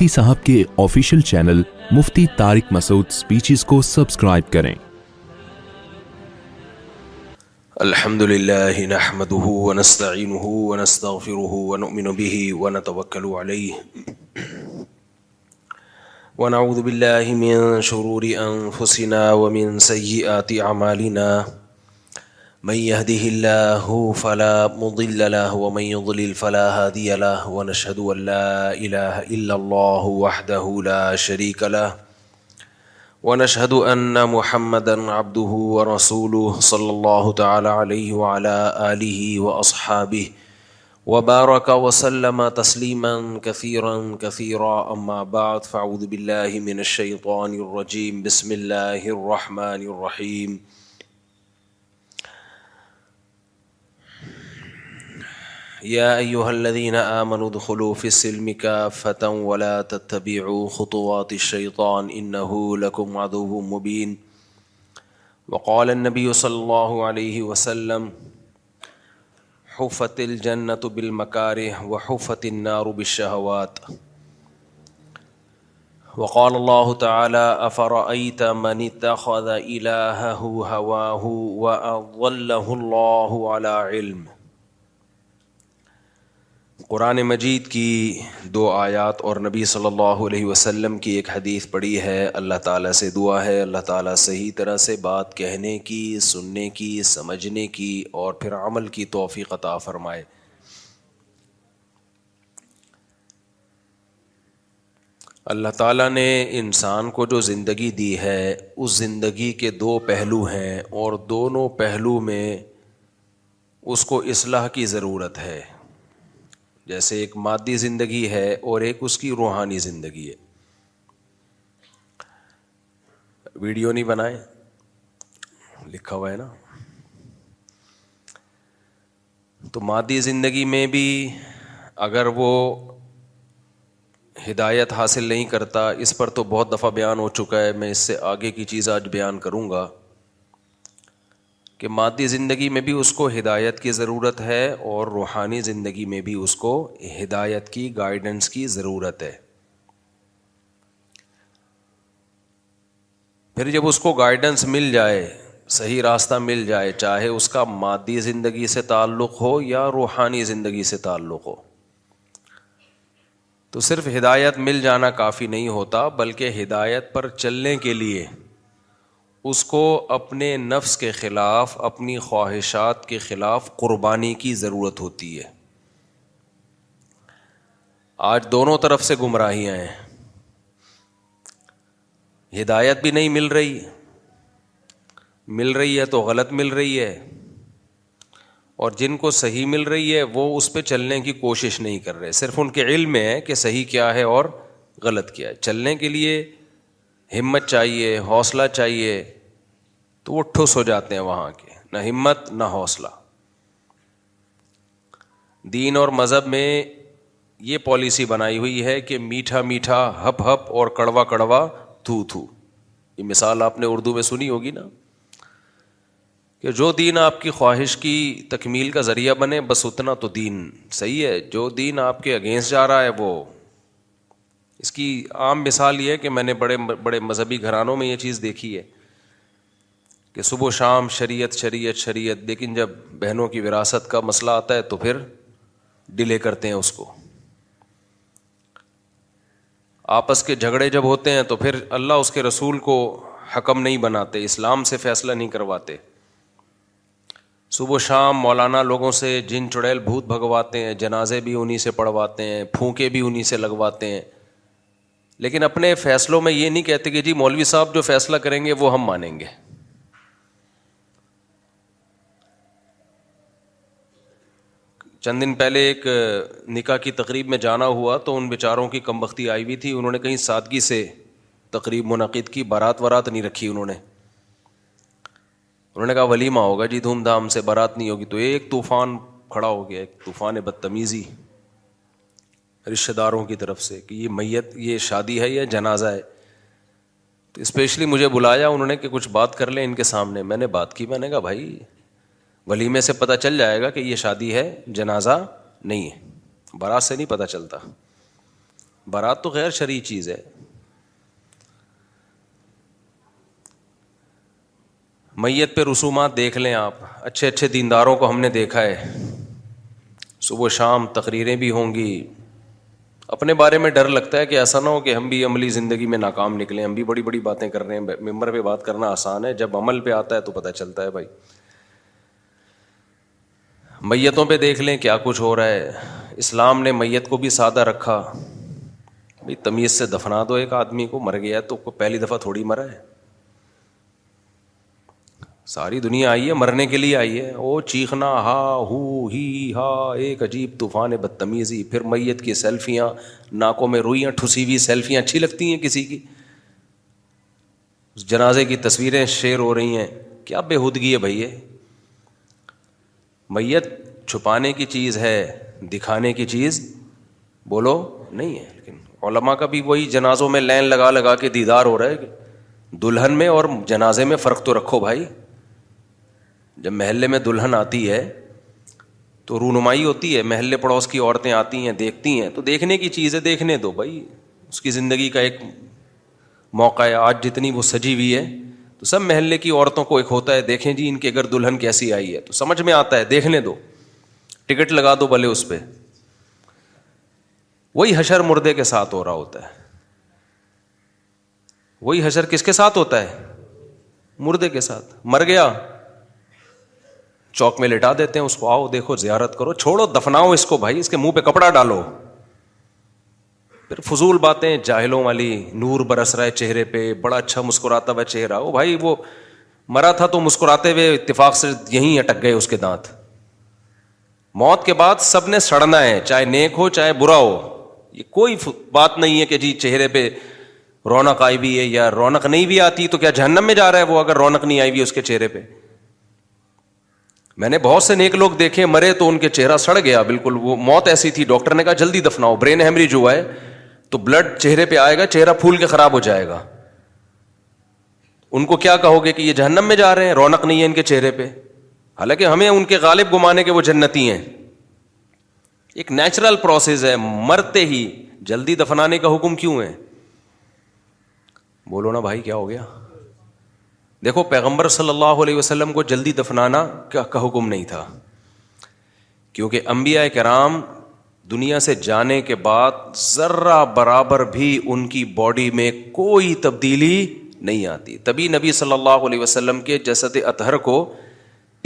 Mufti صاحب کے official channel Mufti Tariq Masood speeches کو سبسکرائب کریں الحمد لله نحمده ونستعينه ونستغفره ونؤمن به ونتوكل عليه ونعوذ بالله من شرور أنفسنا ومن سيئات أعمالنا من من يهده الله الله الله فلا فلا مضل له له له ومن يضلل هادي ونشهد ونشهد أن أن لا لا إله إلا وحده شريك عبده ورسوله صلى تعالى عليه وعلى آله وأصحابه وبارك وسلم أما بعد فاعوذ بالله الشيطان الرجيم بسم الله الرحمن الرحيم يا أيها الذين آمنوا دخلوا في السلم كافة ولا تتبعوا خطوات الشيطان إنه لكم عدو مبين وقال النبي صلى الله عليه وسلم حفت الجنة بالمكاره وحفت النار بالشهوات وقال الله تعالى أفرأيت من اتخذ إلهه هواه وأضله الله على علمه قرآن مجید کی دو آیات اور نبی صلی اللہ علیہ وسلم کی ایک حدیث پڑھی ہے اللہ تعالیٰ سے دعا ہے اللہ تعالیٰ صحیح طرح سے بات کہنے کی سننے کی سمجھنے کی اور پھر عمل کی توفیق عطا فرمائے اللہ تعالیٰ نے انسان کو جو زندگی دی ہے اس زندگی کے دو پہلو ہیں اور دونوں پہلو میں اس کو اصلاح کی ضرورت ہے جیسے ایک مادی زندگی ہے اور ایک اس کی روحانی زندگی ہے ویڈیو نہیں بنائے لکھا ہوا ہے نا تو مادی زندگی میں بھی اگر وہ ہدایت حاصل نہیں کرتا اس پر تو بہت دفعہ بیان ہو چکا ہے میں اس سے آگے کی چیز آج بیان کروں گا کہ مادی زندگی میں بھی اس کو ہدایت کی ضرورت ہے اور روحانی زندگی میں بھی اس کو ہدایت کی گائیڈنس کی ضرورت ہے پھر جب اس کو گائیڈنس مل جائے صحیح راستہ مل جائے چاہے اس کا مادی زندگی سے تعلق ہو یا روحانی زندگی سے تعلق ہو تو صرف ہدایت مل جانا کافی نہیں ہوتا بلکہ ہدایت پر چلنے کے لیے اس کو اپنے نفس کے خلاف اپنی خواہشات کے خلاف قربانی کی ضرورت ہوتی ہے آج دونوں طرف سے گمراہیاں ہیں ہدایت بھی نہیں مل رہی مل رہی ہے تو غلط مل رہی ہے اور جن کو صحیح مل رہی ہے وہ اس پہ چلنے کی کوشش نہیں کر رہے صرف ان کے علم میں ہے کہ صحیح کیا ہے اور غلط کیا ہے چلنے کے لیے ہمت چاہیے حوصلہ چاہیے تو وہ ٹھس ہو جاتے ہیں وہاں کے نہ ہمت نہ حوصلہ دین اور مذہب میں یہ پالیسی بنائی ہوئی ہے کہ میٹھا میٹھا ہپ ہپ اور کڑوا کڑوا تھو تھو یہ مثال آپ نے اردو میں سنی ہوگی نا کہ جو دین آپ کی خواہش کی تکمیل کا ذریعہ بنے بس اتنا تو دین صحیح ہے جو دین آپ کے اگینسٹ جا رہا ہے وہ اس کی عام مثال یہ ہے کہ میں نے بڑے بڑے مذہبی گھرانوں میں یہ چیز دیکھی ہے کہ صبح و شام شریعت شریعت شریعت لیکن جب بہنوں کی وراثت کا مسئلہ آتا ہے تو پھر ڈیلے کرتے ہیں اس کو آپس کے جھگڑے جب ہوتے ہیں تو پھر اللہ اس کے رسول کو حکم نہیں بناتے اسلام سے فیصلہ نہیں کرواتے صبح و شام مولانا لوگوں سے جن چڑیل بھوت بھگواتے ہیں جنازے بھی انہیں سے پڑھواتے ہیں پھونکے بھی انہیں سے لگواتے ہیں لیکن اپنے فیصلوں میں یہ نہیں کہتے کہ جی مولوی صاحب جو فیصلہ کریں گے وہ ہم مانیں گے چند دن پہلے ایک نکاح کی تقریب میں جانا ہوا تو ان بیچاروں کی کم بختی آئی ہوئی تھی انہوں نے کہیں سادگی سے تقریب منعقد کی بارات وارات نہیں رکھی انہوں نے انہوں نے کہا ولیمہ ہوگا جی دھوم دھام سے بارات نہیں ہوگی تو ایک طوفان کھڑا ہو گیا ایک طوفان بدتمیزی رشتے داروں کی طرف سے کہ یہ میت یہ شادی ہے یا جنازہ ہے تو اسپیشلی مجھے بلایا انہوں نے کہ کچھ بات کر لیں ان کے سامنے میں نے بات کی میں نے کہا بھائی ولیمے سے پتہ چل جائے گا کہ یہ شادی ہے جنازہ نہیں ہے بارات سے نہیں پتہ چلتا بارات تو غیر شرعی چیز ہے میت پہ رسومات دیکھ لیں آپ اچھے اچھے دینداروں کو ہم نے دیکھا ہے صبح شام تقریریں بھی ہوں گی اپنے بارے میں ڈر لگتا ہے کہ ایسا نہ ہو کہ ہم بھی عملی زندگی میں ناکام نکلیں ہم بھی بڑی بڑی باتیں کر رہے ہیں ممبر پہ بات کرنا آسان ہے جب عمل پہ آتا ہے تو پتہ چلتا ہے بھائی میتوں پہ دیکھ لیں کیا کچھ ہو رہا ہے اسلام نے میت کو بھی سادہ رکھا بھائی تمیز سے دفنا دو ایک آدمی کو مر گیا تو پہلی دفعہ تھوڑی مرا ہے ساری دنیا آئی ہے مرنے کے لیے آئی ہے او چیخنا ہا ہو ہی ہا ایک عجیب طوفان بدتمیزی پھر میت کی سیلفیاں ناکوں میں روئیاں ٹھسی ہوئی سیلفیاں اچھی لگتی ہیں کسی کی جنازے کی تصویریں شیئر ہو رہی ہیں کیا بےحودگی ہے بھائی میت چھپانے کی چیز ہے دکھانے کی چیز بولو نہیں ہے لیکن علما کا بھی وہی جنازوں میں لائن لگا لگا کے دیدار ہو رہا ہے دلہن میں اور جنازے میں فرق تو رکھو بھائی جب محلے میں دلہن آتی ہے تو رونمائی ہوتی ہے محلے پڑوس کی عورتیں آتی ہیں دیکھتی ہیں تو دیکھنے کی چیز ہے دیکھنے دو بھائی اس کی زندگی کا ایک موقع ہے آج جتنی وہ سجی ہوئی ہے تو سب محلے کی عورتوں کو ایک ہوتا ہے دیکھیں جی ان کی اگر دلہن کیسی آئی ہے تو سمجھ میں آتا ہے دیکھنے دو ٹکٹ لگا دو بھلے اس پہ وہی حشر مردے کے ساتھ ہو رہا ہوتا ہے وہی حشر کس کے ساتھ ہوتا ہے مردے کے ساتھ مر گیا چوک میں لٹا دیتے ہیں اس کو آؤ دیکھو زیارت کرو چھوڑو دفناؤ اس کو بھائی اس کے منہ پہ کپڑا ڈالو پھر فضول باتیں جاہلوں والی نور برس رہا ہے چہرے پہ بڑا اچھا مسکراتا ہوا چہرہ وہ بھائی وہ مرا تھا تو مسکراتے ہوئے اتفاق سے یہیں اٹک گئے اس کے دانت موت کے بعد سب نے سڑنا ہے چاہے نیک ہو چاہے برا ہو یہ کوئی بات نہیں ہے کہ جی چہرے پہ رونق آئی ہوئی ہے یا رونق نہیں بھی آتی تو کیا جہنم میں جا رہا ہے وہ اگر رونق نہیں آئی ہوئی اس کے چہرے پہ میں نے بہت سے نیک لوگ دیکھے مرے تو ان کے چہرہ سڑ گیا بالکل وہ موت ایسی تھی ڈاکٹر نے کہا جلدی دفنا ہو برین ہیمریج ہوا ہے تو بلڈ چہرے پہ آئے گا چہرہ پھول کے خراب ہو جائے گا ان کو کیا کہو گے کہ یہ جہنم میں جا رہے ہیں رونق نہیں ہے ان کے چہرے پہ حالانکہ ہمیں ان کے غالب گمانے کے وہ جنتی ہیں ایک نیچرل پروسیس ہے مرتے ہی جلدی دفنانے کا حکم کیوں ہے بولو نا بھائی کیا ہو گیا دیکھو پیغمبر صلی اللہ علیہ وسلم کو جلدی دفنانا کا حکم نہیں تھا کیونکہ انبیاء کرام دنیا سے جانے کے بعد ذرہ برابر بھی ان کی باڈی میں کوئی تبدیلی نہیں آتی تبھی نبی صلی اللہ علیہ وسلم کے جسد اطہر کو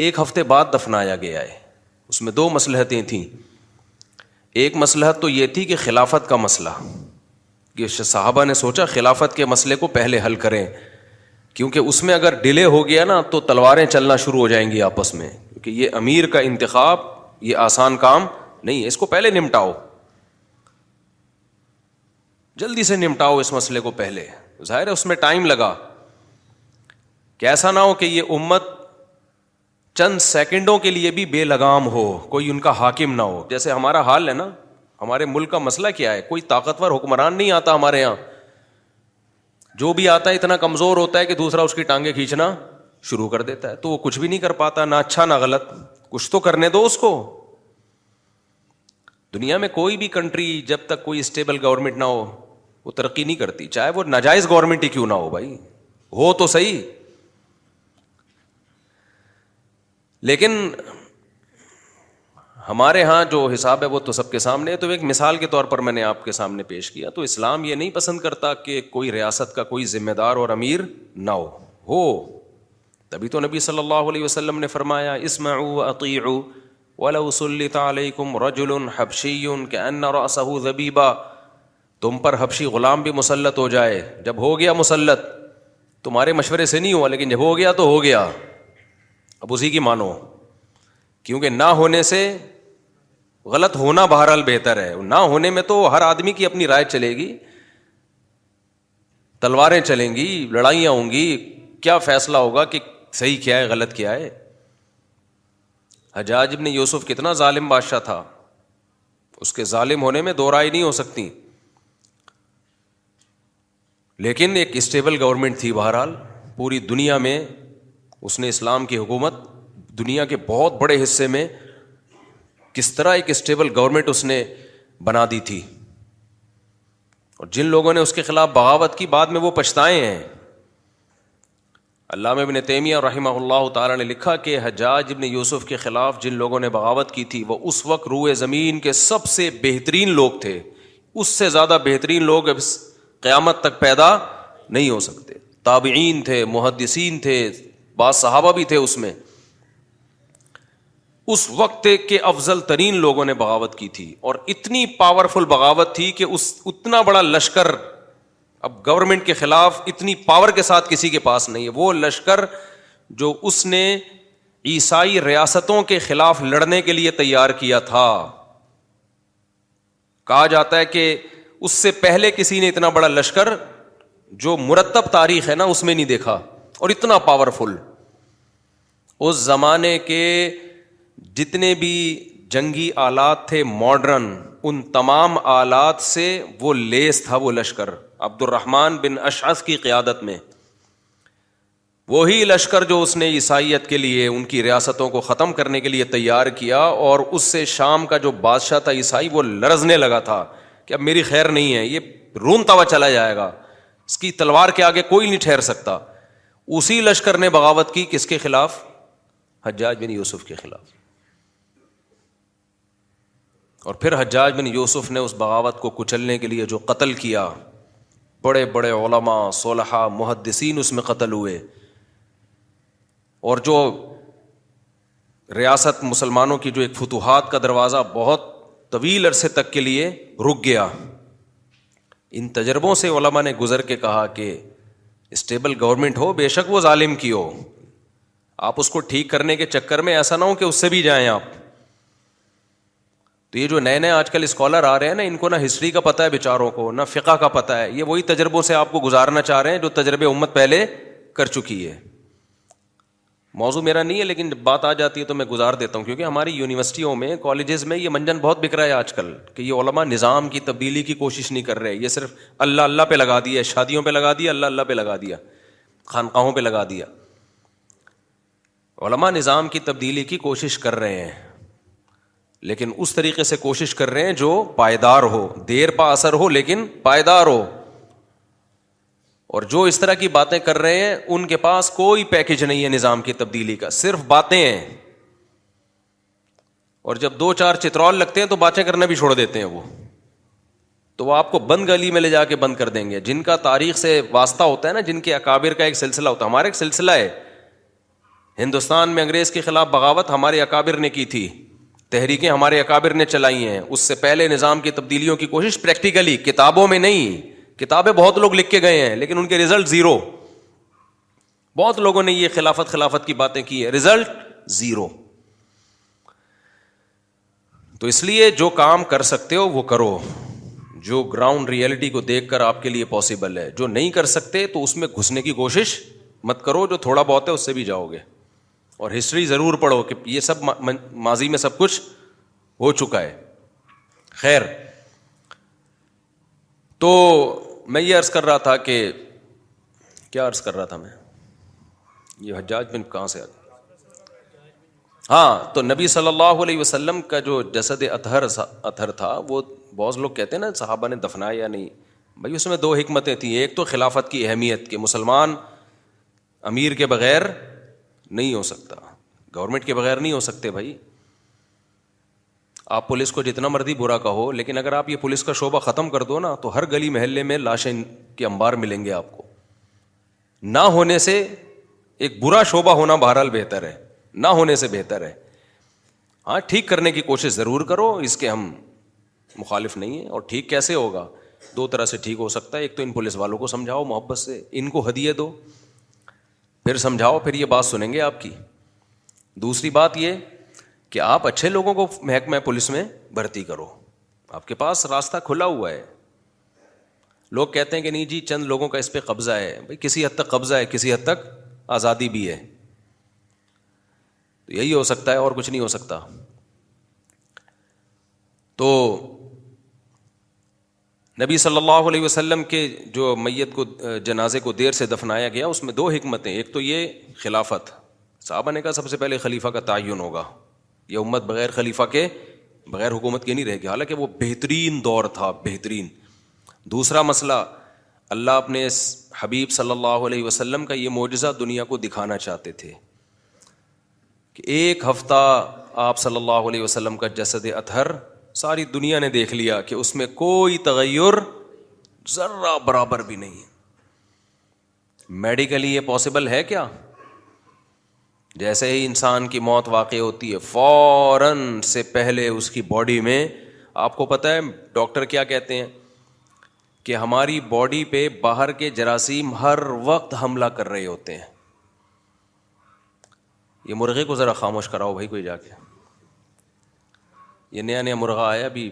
ایک ہفتے بعد دفنایا گیا ہے اس میں دو مسلحتیں تھیں ایک مسلحت تو یہ تھی کہ خلافت کا مسئلہ یہ صحابہ نے سوچا خلافت کے مسئلے کو پہلے حل کریں کیونکہ اس میں اگر ڈیلے ہو گیا نا تو تلواریں چلنا شروع ہو جائیں گی آپس میں کیونکہ یہ امیر کا انتخاب یہ آسان کام نہیں ہے اس کو پہلے نمٹاؤ جلدی سے نمٹاؤ اس مسئلے کو پہلے ظاہر ہے اس میں ٹائم لگا کہ ایسا نہ ہو کہ یہ امت چند سیکنڈوں کے لیے بھی بے لگام ہو کوئی ان کا حاکم نہ ہو جیسے ہمارا حال ہے نا ہمارے ملک کا مسئلہ کیا ہے کوئی طاقتور حکمران نہیں آتا ہمارے یہاں جو بھی آتا ہے اتنا کمزور ہوتا ہے کہ دوسرا اس کی ٹانگیں کھینچنا شروع کر دیتا ہے تو وہ کچھ بھی نہیں کر پاتا نہ اچھا نہ غلط کچھ تو کرنے دو اس کو دنیا میں کوئی بھی کنٹری جب تک کوئی اسٹیبل گورنمنٹ نہ ہو وہ ترقی نہیں کرتی چاہے وہ ناجائز گورنمنٹ ہی کیوں نہ ہو بھائی ہو تو صحیح لیکن ہمارے ہاں جو حساب ہے وہ تو سب کے سامنے ہے تو ایک مثال کے طور پر میں نے آپ کے سامنے پیش کیا تو اسلام یہ نہیں پسند کرتا کہ کوئی ریاست کا کوئی ذمہ دار اور امیر نہ ہو ہو تبھی تو نبی صلی اللہ علیہ وسلم نے فرمایا اسم اطیعوا عقی سلط وسلی رجل حبشی کے انصو ذبیبا تم پر حبشی غلام بھی مسلط ہو جائے جب ہو گیا مسلط تمہارے مشورے سے نہیں ہوا لیکن جب ہو گیا تو ہو گیا اب اسی کی مانو کیونکہ نہ ہونے سے غلط ہونا بہرحال بہتر ہے نہ ہونے میں تو ہر آدمی کی اپنی رائے چلے گی تلواریں چلیں گی لڑائیاں ہوں گی کیا فیصلہ ہوگا کہ صحیح کیا ہے غلط کیا ہے حجاج نے یوسف کتنا ظالم بادشاہ تھا اس کے ظالم ہونے میں دو رائے نہیں ہو سکتی لیکن ایک اسٹیبل گورنمنٹ تھی بہرحال پوری دنیا میں اس نے اسلام کی حکومت دنیا کے بہت بڑے حصے میں کس طرح ایک اسٹیبل گورنمنٹ اس نے بنا دی تھی اور جن لوگوں نے اس کے خلاف بغاوت کی بعد میں وہ پچھتائے ہیں علامہ ابن تیمیہ رحمہ اللہ تعالیٰ نے لکھا کہ حجاج ابن یوسف کے خلاف جن لوگوں نے بغاوت کی تھی وہ اس وقت روئے زمین کے سب سے بہترین لوگ تھے اس سے زیادہ بہترین لوگ اب قیامت تک پیدا نہیں ہو سکتے تابعین تھے محدثین تھے بعض صحابہ بھی تھے اس میں اس وقت کے افضل ترین لوگوں نے بغاوت کی تھی اور اتنی پاورفل بغاوت تھی کہ اس اتنا بڑا لشکر اب گورنمنٹ کے خلاف اتنی پاور کے ساتھ کسی کے پاس نہیں ہے وہ لشکر جو اس نے عیسائی ریاستوں کے خلاف لڑنے کے لیے تیار کیا تھا کہا جاتا ہے کہ اس سے پہلے کسی نے اتنا بڑا لشکر جو مرتب تاریخ ہے نا اس میں نہیں دیکھا اور اتنا پاورفل اس زمانے کے جتنے بھی جنگی آلات تھے ماڈرن ان تمام آلات سے وہ لیس تھا وہ لشکر عبد عبدالرحمان بن اشعث کی قیادت میں وہی لشکر جو اس نے عیسائیت کے لیے ان کی ریاستوں کو ختم کرنے کے لیے تیار کیا اور اس سے شام کا جو بادشاہ تھا عیسائی وہ لرزنے لگا تھا کہ اب میری خیر نہیں ہے یہ رون توا چلا جائے گا اس کی تلوار کے آگے کوئی نہیں ٹھہر سکتا اسی لشکر نے بغاوت کی کس کے خلاف حجاج بن یوسف کے خلاف اور پھر حجاج بن یوسف نے اس بغاوت کو کچلنے کے لیے جو قتل کیا بڑے بڑے علماء صلحہ محدثین اس میں قتل ہوئے اور جو ریاست مسلمانوں کی جو ایک فتوحات کا دروازہ بہت طویل عرصے تک کے لیے رک گیا ان تجربوں سے علماء نے گزر کے کہا کہ اسٹیبل گورنمنٹ ہو بے شک وہ ظالم کی ہو آپ اس کو ٹھیک کرنے کے چکر میں ایسا نہ ہو کہ اس سے بھی جائیں آپ تو یہ جو نئے نئے آج کل اسکالر آ رہے ہیں نا ان کو نہ ہسٹری کا پتہ ہے بیچاروں کو نہ فقہ کا پتہ ہے یہ وہی تجربوں سے آپ کو گزارنا چاہ رہے ہیں جو تجربے امت پہلے کر چکی ہے موضوع میرا نہیں ہے لیکن جب بات آ جاتی ہے تو میں گزار دیتا ہوں کیونکہ ہماری یونیورسٹیوں میں کالجز میں یہ منجن بہت بکھ رہا ہے آج کل کہ یہ علماء نظام کی تبدیلی کی کوشش نہیں کر رہے یہ صرف اللہ اللہ پہ لگا دیا شادیوں پہ لگا دیا اللہ اللہ پہ لگا دیا خانقاہوں پہ لگا دیا علماء نظام کی تبدیلی کی کوشش کر رہے ہیں لیکن اس طریقے سے کوشش کر رہے ہیں جو پائیدار ہو دیر پا اثر ہو لیکن پائیدار ہو اور جو اس طرح کی باتیں کر رہے ہیں ان کے پاس کوئی پیکج نہیں ہے نظام کی تبدیلی کا صرف باتیں ہیں اور جب دو چار چترول لگتے ہیں تو باتیں کرنا بھی چھوڑ دیتے ہیں وہ تو وہ آپ کو بند گلی میں لے جا کے بند کر دیں گے جن کا تاریخ سے واسطہ ہوتا ہے نا جن کے اکابر کا ایک سلسلہ ہوتا ہے ہمارا ایک سلسلہ ہے ہندوستان میں انگریز کے خلاف بغاوت ہمارے اکابر نے کی تھی تحریکیں ہمارے اکابر نے چلائی ہیں اس سے پہلے نظام کی تبدیلیوں کی کوشش پریکٹیکلی کتابوں میں نہیں کتابیں بہت لوگ لکھ کے گئے ہیں لیکن ان کے ریزلٹ زیرو بہت لوگوں نے یہ خلافت خلافت کی باتیں کی ریزلٹ زیرو تو اس لیے جو کام کر سکتے ہو وہ کرو جو گراؤنڈ ریئلٹی کو دیکھ کر آپ کے لیے پاسبل ہے جو نہیں کر سکتے تو اس میں گھسنے کی کوشش مت کرو جو تھوڑا بہت ہے اس سے بھی جاؤ گے اور ہسٹری ضرور پڑھو کہ یہ سب ماضی میں سب کچھ ہو چکا ہے خیر تو میں یہ عرض کر رہا تھا کہ کیا عرض کر رہا تھا میں یہ حجاج بن کہاں سے ہاں تو نبی صلی اللہ علیہ وسلم کا جو جسد اطہر اطہر تھا وہ بہت لوگ کہتے ہیں نا صحابہ نے دفنایا یا نہیں بھائی اس میں دو حکمتیں تھیں ایک تو خلافت کی اہمیت کہ مسلمان امیر کے بغیر نہیں ہو سکتا گورنمنٹ کے بغیر نہیں ہو سکتے بھائی آپ پولیس کو جتنا مرضی برا کہو لیکن اگر آپ یہ پولیس کا شعبہ ختم کر دو نا تو ہر گلی محلے میں لاشیں کے انبار ملیں گے آپ کو نہ ہونے سے ایک برا شعبہ ہونا بہرحال بہتر ہے نہ ہونے سے بہتر ہے ہاں ٹھیک کرنے کی کوشش ضرور کرو اس کے ہم مخالف نہیں ہیں اور ٹھیک کیسے ہوگا دو طرح سے ٹھیک ہو سکتا ہے ایک تو ان پولیس والوں کو سمجھاؤ محبت سے ان کو ہدیے دو پھر سمجھاؤ پھر یہ بات سنیں گے آپ کی دوسری بات یہ کہ آپ اچھے لوگوں کو محکمہ پولیس میں بھرتی کرو آپ کے پاس راستہ کھلا ہوا ہے لوگ کہتے ہیں کہ نہیں جی چند لوگوں کا اس پہ قبضہ ہے بھائی کسی حد تک قبضہ ہے کسی حد تک آزادی بھی ہے تو یہی ہو سکتا ہے اور کچھ نہیں ہو سکتا تو نبی صلی اللہ علیہ وسلم کے جو میت کو جنازے کو دیر سے دفنایا گیا اس میں دو حکمتیں ایک تو یہ خلافت صحابہ نے کہا سب سے پہلے خلیفہ کا تعین ہوگا یہ امت بغیر خلیفہ کے بغیر حکومت کے نہیں رہے گی حالانکہ وہ بہترین دور تھا بہترین دوسرا مسئلہ اللہ اپنے حبیب صلی اللہ علیہ وسلم کا یہ معجزہ دنیا کو دکھانا چاہتے تھے کہ ایک ہفتہ آپ صلی اللہ علیہ وسلم کا جسد اطہر ساری دنیا نے دیکھ لیا کہ اس میں کوئی تغیر ذرہ برابر بھی نہیں ہے میڈیکلی یہ پاسبل ہے کیا جیسے ہی انسان کی موت واقع ہوتی ہے فوراً سے پہلے اس کی باڈی میں آپ کو پتا ہے ڈاکٹر کیا کہتے ہیں کہ ہماری باڈی پہ باہر کے جراثیم ہر وقت حملہ کر رہے ہوتے ہیں یہ مرغے کو ذرا خاموش کراؤ بھائی کوئی جا کے یہ نیا نیا مرغا آیا بھی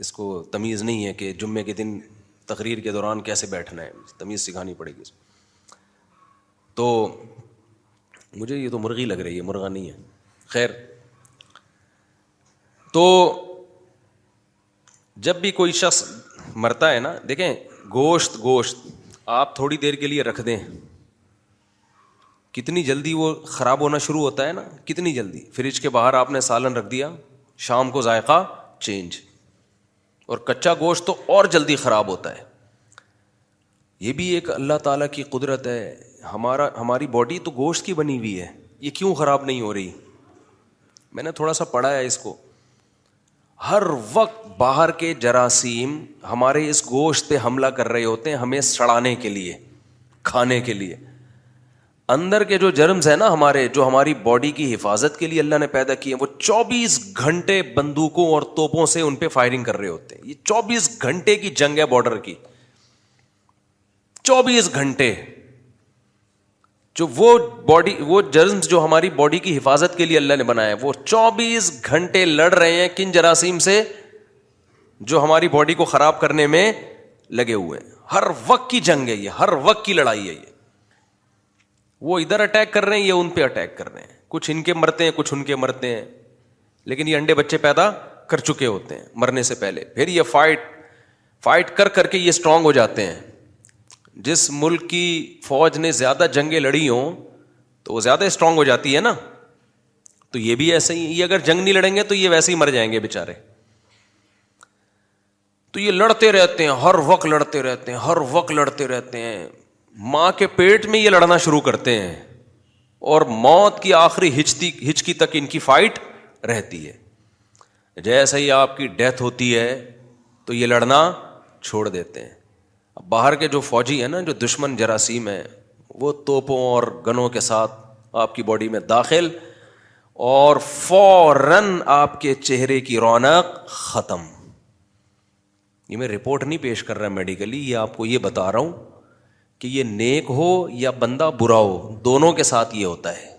اس کو تمیز نہیں ہے کہ جمعے کے دن تقریر کے دوران کیسے بیٹھنا ہے تمیز سکھانی پڑے گی تو مجھے یہ تو مرغی لگ رہی ہے مرغا نہیں ہے خیر تو جب بھی کوئی شخص مرتا ہے نا دیکھیں گوشت گوشت آپ تھوڑی دیر کے لیے رکھ دیں کتنی جلدی وہ خراب ہونا شروع ہوتا ہے نا کتنی جلدی فریج کے باہر آپ نے سالن رکھ دیا شام کو ذائقہ چینج اور کچا گوشت تو اور جلدی خراب ہوتا ہے یہ بھی ایک اللہ تعالیٰ کی قدرت ہے ہمارا ہماری باڈی تو گوشت کی بنی ہوئی ہے یہ کیوں خراب نہیں ہو رہی میں نے تھوڑا سا پڑھا ہے اس کو ہر وقت باہر کے جراثیم ہمارے اس گوشت پہ حملہ کر رہے ہوتے ہیں ہمیں سڑانے کے لیے کھانے کے لیے اندر کے جو جرمز ہیں نا ہمارے جو ہماری باڈی کی حفاظت کے لیے اللہ نے پیدا کیے وہ چوبیس گھنٹے بندوقوں اور توپوں سے ان پہ فائرنگ کر رہے ہوتے ہیں یہ چوبیس گھنٹے کی جنگ ہے بارڈر کی چوبیس گھنٹے جو وہ باڈی وہ جرم جو ہماری باڈی کی حفاظت کے لیے اللہ نے بنایا وہ چوبیس گھنٹے لڑ رہے ہیں کن جراثیم سے جو ہماری باڈی کو خراب کرنے میں لگے ہوئے ہیں ہر وقت کی جنگ ہے یہ ہر وقت کی لڑائی ہے یہ وہ ادھر اٹیک کر رہے ہیں یا ان پہ اٹیک کر رہے ہیں کچھ ان کے مرتے ہیں کچھ ان کے مرتے ہیں لیکن یہ انڈے بچے پیدا کر چکے ہوتے ہیں مرنے سے پہلے پھر یہ فائٹ فائٹ کر کر کے یہ اسٹرانگ ہو جاتے ہیں جس ملک کی فوج نے زیادہ جنگیں لڑی ہوں تو وہ زیادہ اسٹرانگ ہو جاتی ہے نا تو یہ بھی ایسے ہی یہ اگر جنگ نہیں لڑیں گے تو یہ ویسے ہی مر جائیں گے بےچارے تو یہ لڑتے رہتے ہیں ہر وقت لڑتے رہتے ہیں ہر وقت لڑتے رہتے ہیں ماں کے پیٹ میں یہ لڑنا شروع کرتے ہیں اور موت کی آخری ہچتی ہچکی تک ان کی فائٹ رہتی ہے جیسے ہی آپ کی ڈیتھ ہوتی ہے تو یہ لڑنا چھوڑ دیتے ہیں اب باہر کے جو فوجی ہیں نا جو دشمن جراثیم ہیں وہ توپوں اور گنوں کے ساتھ آپ کی باڈی میں داخل اور فوراً آپ کے چہرے کی رونق ختم یہ میں رپورٹ نہیں پیش کر رہا میڈیکلی یہ آپ کو یہ بتا رہا ہوں کہ یہ نیک ہو یا بندہ برا ہو دونوں کے ساتھ یہ ہوتا ہے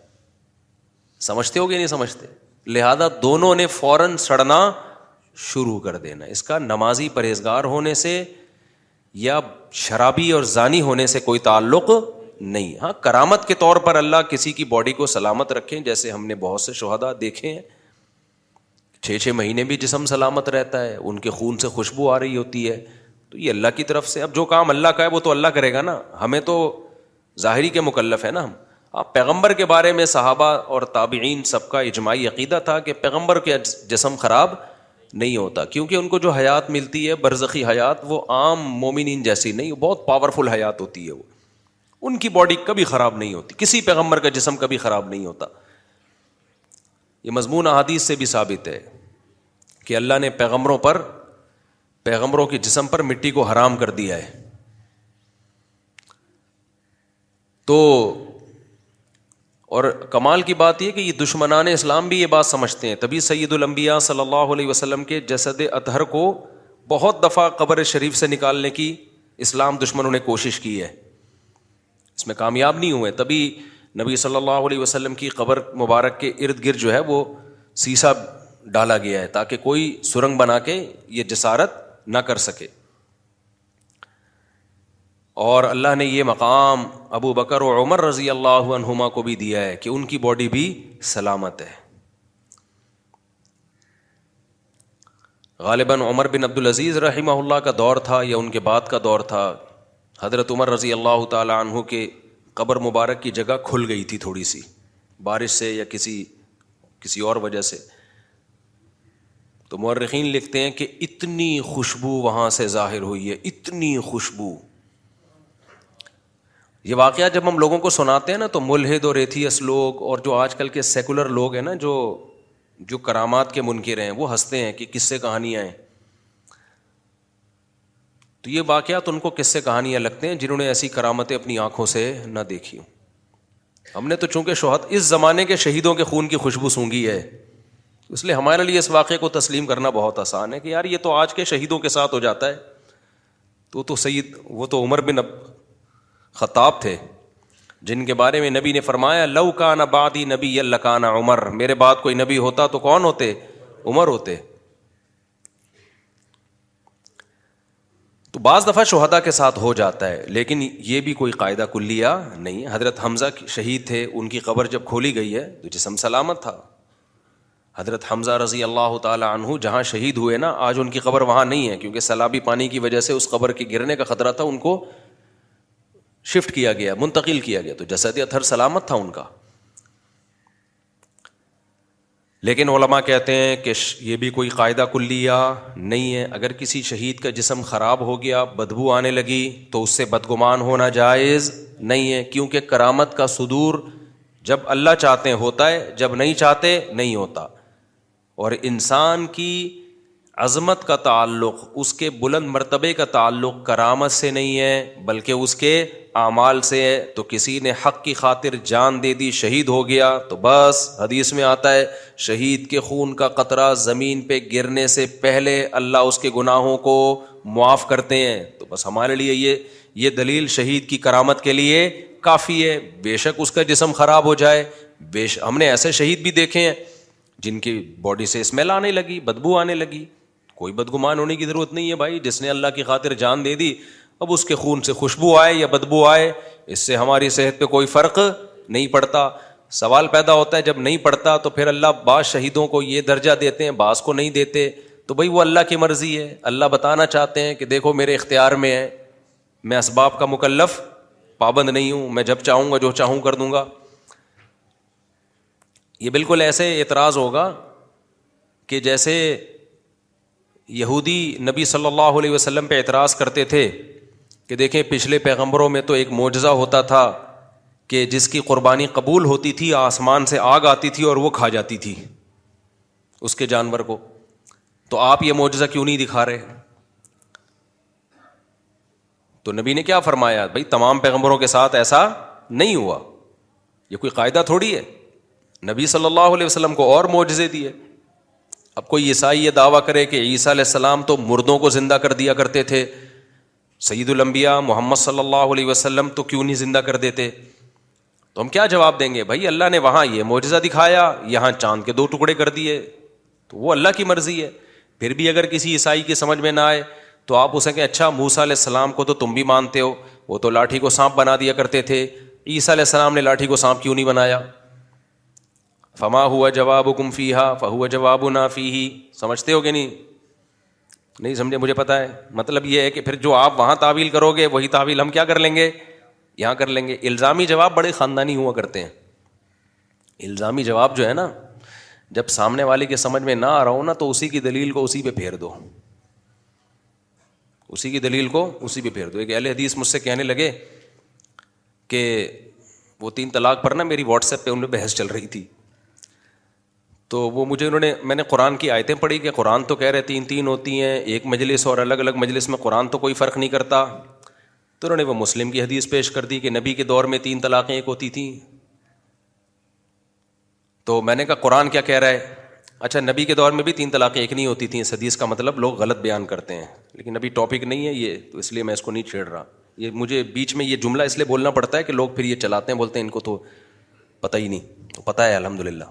سمجھتے ہو گیا نہیں سمجھتے لہذا دونوں نے فوراً سڑنا شروع کر دینا اس کا نمازی پرہیزگار ہونے سے یا شرابی اور ضانی ہونے سے کوئی تعلق نہیں ہاں کرامت کے طور پر اللہ کسی کی باڈی کو سلامت رکھیں جیسے ہم نے بہت سے شہدا دیکھے ہیں چھ چھ مہینے بھی جسم سلامت رہتا ہے ان کے خون سے خوشبو آ رہی ہوتی ہے تو یہ اللہ کی طرف سے اب جو کام اللہ کا ہے وہ تو اللہ کرے گا نا ہمیں تو ظاہری کے مکلف ہے نا ہم آپ پیغمبر کے بارے میں صحابہ اور تابعین سب کا اجماعی عقیدہ تھا کہ پیغمبر کے جسم خراب نہیں ہوتا کیونکہ ان کو جو حیات ملتی ہے برزخی حیات وہ عام مومنین جیسی نہیں بہت پاورفل حیات ہوتی ہے وہ ان کی باڈی کبھی خراب نہیں ہوتی کسی پیغمبر کا جسم کبھی خراب نہیں ہوتا یہ مضمون احادیث سے بھی ثابت ہے کہ اللہ نے پیغمبروں پر پیغمبروں کے جسم پر مٹی کو حرام کر دیا ہے تو اور کمال کی بات یہ کہ یہ دشمنان اسلام بھی یہ بات سمجھتے ہیں تبھی سید الانبیاء صلی اللہ علیہ وسلم کے جسد اطہر کو بہت دفعہ قبر شریف سے نکالنے کی اسلام دشمنوں نے کوشش کی ہے اس میں کامیاب نہیں ہوئے تبھی نبی صلی اللہ علیہ وسلم کی قبر مبارک کے ارد گرد جو ہے وہ سیسا ڈالا گیا ہے تاکہ کوئی سرنگ بنا کے یہ جسارت نہ کر سکے اور اللہ نے یہ مقام ابو بکر اور عمر رضی اللہ عنہما کو بھی دیا ہے کہ ان کی باڈی بھی سلامت ہے غالباً عمر بن عبد العزیز رحمہ اللہ کا دور تھا یا ان کے بعد کا دور تھا حضرت عمر رضی اللہ تعالی عنہ کے قبر مبارک کی جگہ کھل گئی تھی تھوڑی سی بارش سے یا کسی کسی اور وجہ سے تو مورخین لکھتے ہیں کہ اتنی خوشبو وہاں سے ظاہر ہوئی ہے اتنی خوشبو یہ واقعہ جب ہم لوگوں کو سناتے ہیں نا تو ملحد اور ایتھیس لوگ اور جو آج کل کے سیکولر لوگ ہیں نا جو جو کرامات کے منکر ہیں وہ ہنستے ہیں کہ کس سے کہانیاں ہیں تو یہ واقعات ان کو کس سے کہانیاں لگتے ہیں جنہوں نے ایسی کرامتیں اپنی آنکھوں سے نہ دیکھی ہم نے تو چونکہ شہد اس زمانے کے شہیدوں کے خون کی خوشبو سونگی ہے اس لیے ہمارے لیے اس واقعے کو تسلیم کرنا بہت آسان ہے کہ یار یہ تو آج کے شہیدوں کے ساتھ ہو جاتا ہے تو تو سعید وہ تو عمر بن خطاب تھے جن کے بارے میں نبی نے فرمایا لو کا بادی نبی اللہ کا نہ عمر میرے بات کوئی نبی ہوتا تو کون ہوتے عمر ہوتے تو بعض دفعہ شہدا کے ساتھ ہو جاتا ہے لیکن یہ بھی کوئی قاعدہ کلیہ نہیں حضرت حمزہ شہید تھے ان کی قبر جب کھولی گئی ہے تو جسم سلامت تھا حضرت حمزہ رضی اللہ تعالیٰ عنہ جہاں شہید ہوئے نا آج ان کی قبر وہاں نہیں ہے کیونکہ سلابی پانی کی وجہ سے اس قبر کے گرنے کا خطرہ تھا ان کو شفٹ کیا گیا منتقل کیا گیا تو جسد اتھر سلامت تھا ان کا لیکن علماء کہتے ہیں کہ یہ بھی کوئی قاعدہ کل لیا نہیں ہے اگر کسی شہید کا جسم خراب ہو گیا بدبو آنے لگی تو اس سے بدگمان ہونا جائز نہیں ہے کیونکہ کرامت کا صدور جب اللہ چاہتے ہوتا ہے جب نہیں چاہتے نہیں ہوتا اور انسان کی عظمت کا تعلق اس کے بلند مرتبے کا تعلق کرامت سے نہیں ہے بلکہ اس کے اعمال سے ہے تو کسی نے حق کی خاطر جان دے دی شہید ہو گیا تو بس حدیث میں آتا ہے شہید کے خون کا قطرہ زمین پہ گرنے سے پہلے اللہ اس کے گناہوں کو معاف کرتے ہیں تو بس ہمارے لیے یہ یہ دلیل شہید کی کرامت کے لیے کافی ہے بے شک اس کا جسم خراب ہو جائے بے ہم نے ایسے شہید بھی دیکھے ہیں جن کی باڈی سے اسمیل آنے لگی بدبو آنے لگی کوئی بدگمان ہونے کی ضرورت نہیں ہے بھائی جس نے اللہ کی خاطر جان دے دی اب اس کے خون سے خوشبو آئے یا بدبو آئے اس سے ہماری صحت پہ کوئی فرق نہیں پڑتا سوال پیدا ہوتا ہے جب نہیں پڑتا تو پھر اللہ بعض شہیدوں کو یہ درجہ دیتے ہیں بعض کو نہیں دیتے تو بھائی وہ اللہ کی مرضی ہے اللہ بتانا چاہتے ہیں کہ دیکھو میرے اختیار میں ہے میں اسباب کا مکلف پابند نہیں ہوں میں جب چاہوں گا جو چاہوں کر دوں گا یہ بالکل ایسے اعتراض ہوگا کہ جیسے یہودی نبی صلی اللہ علیہ وسلم پہ اعتراض کرتے تھے کہ دیکھیں پچھلے پیغمبروں میں تو ایک معجزہ ہوتا تھا کہ جس کی قربانی قبول ہوتی تھی آسمان سے آگ آتی تھی اور وہ کھا جاتی تھی اس کے جانور کو تو آپ یہ معجزہ کیوں نہیں دکھا رہے تو نبی نے کیا فرمایا بھائی تمام پیغمبروں کے ساتھ ایسا نہیں ہوا یہ کوئی قاعدہ تھوڑی ہے نبی صلی اللہ علیہ وسلم کو اور معجزے دیے اب کوئی عیسائی یہ دعویٰ کرے کہ عیسیٰ علیہ السلام تو مردوں کو زندہ کر دیا کرتے تھے سعید المبیا محمد صلی اللہ علیہ وسلم تو کیوں نہیں زندہ کر دیتے تو ہم کیا جواب دیں گے بھائی اللہ نے وہاں یہ معجزہ دکھایا یہاں چاند کے دو ٹکڑے کر دیے تو وہ اللہ کی مرضی ہے پھر بھی اگر کسی عیسائی کی سمجھ میں نہ آئے تو آپ اسے کہ اچھا موسا علیہ السلام کو تو تم بھی مانتے ہو وہ تو لاٹھی کو سانپ بنا دیا کرتے تھے عیسیٰ علیہ السلام نے لاٹھی کو سانپ کیوں نہیں بنایا فما ہوا جواب کم فی ہا ہوا جواب نا فی ہی سمجھتے ہو گے نہیں نہیں سمجھے مجھے پتا ہے مطلب یہ ہے کہ پھر جو آپ وہاں تعویل کرو گے وہی تعویل ہم کیا کر لیں گے یہاں کر لیں گے الزامی جواب بڑے خاندانی ہوا کرتے ہیں الزامی جواب جو ہے نا جب سامنے والے کے سمجھ میں نہ آ رہا ہو نا تو اسی کی دلیل کو اسی پہ پھیر دو اسی کی دلیل کو اسی پہ پھیر دو ایک اہل حدیث مجھ سے کہنے لگے کہ وہ تین طلاق پر نا میری واٹس ایپ پہ ان میں بحث چل رہی تھی تو وہ مجھے انہوں نے میں نے قرآن کی آیتیں پڑھی کہ قرآن تو کہہ رہے تین تین ہوتی ہیں ایک مجلس اور الگ الگ مجلس میں قرآن تو کوئی فرق نہیں کرتا تو انہوں نے وہ مسلم کی حدیث پیش کر دی کہ نبی کے دور میں تین طلاقیں ایک ہوتی تھیں تو میں نے کہا قرآن کیا کہہ رہا ہے اچھا نبی کے دور میں بھی تین طلاقیں ایک نہیں ہوتی تھیں اس حدیث کا مطلب لوگ غلط بیان کرتے ہیں لیکن ابھی ٹاپک نہیں ہے یہ تو اس لیے میں اس کو نہیں چھیڑ رہا یہ مجھے بیچ میں یہ جملہ اس لیے بولنا پڑتا ہے کہ لوگ پھر یہ چلاتے ہیں بولتے ہیں ان کو تو پتہ ہی نہیں تو پتہ ہے الحمد للہ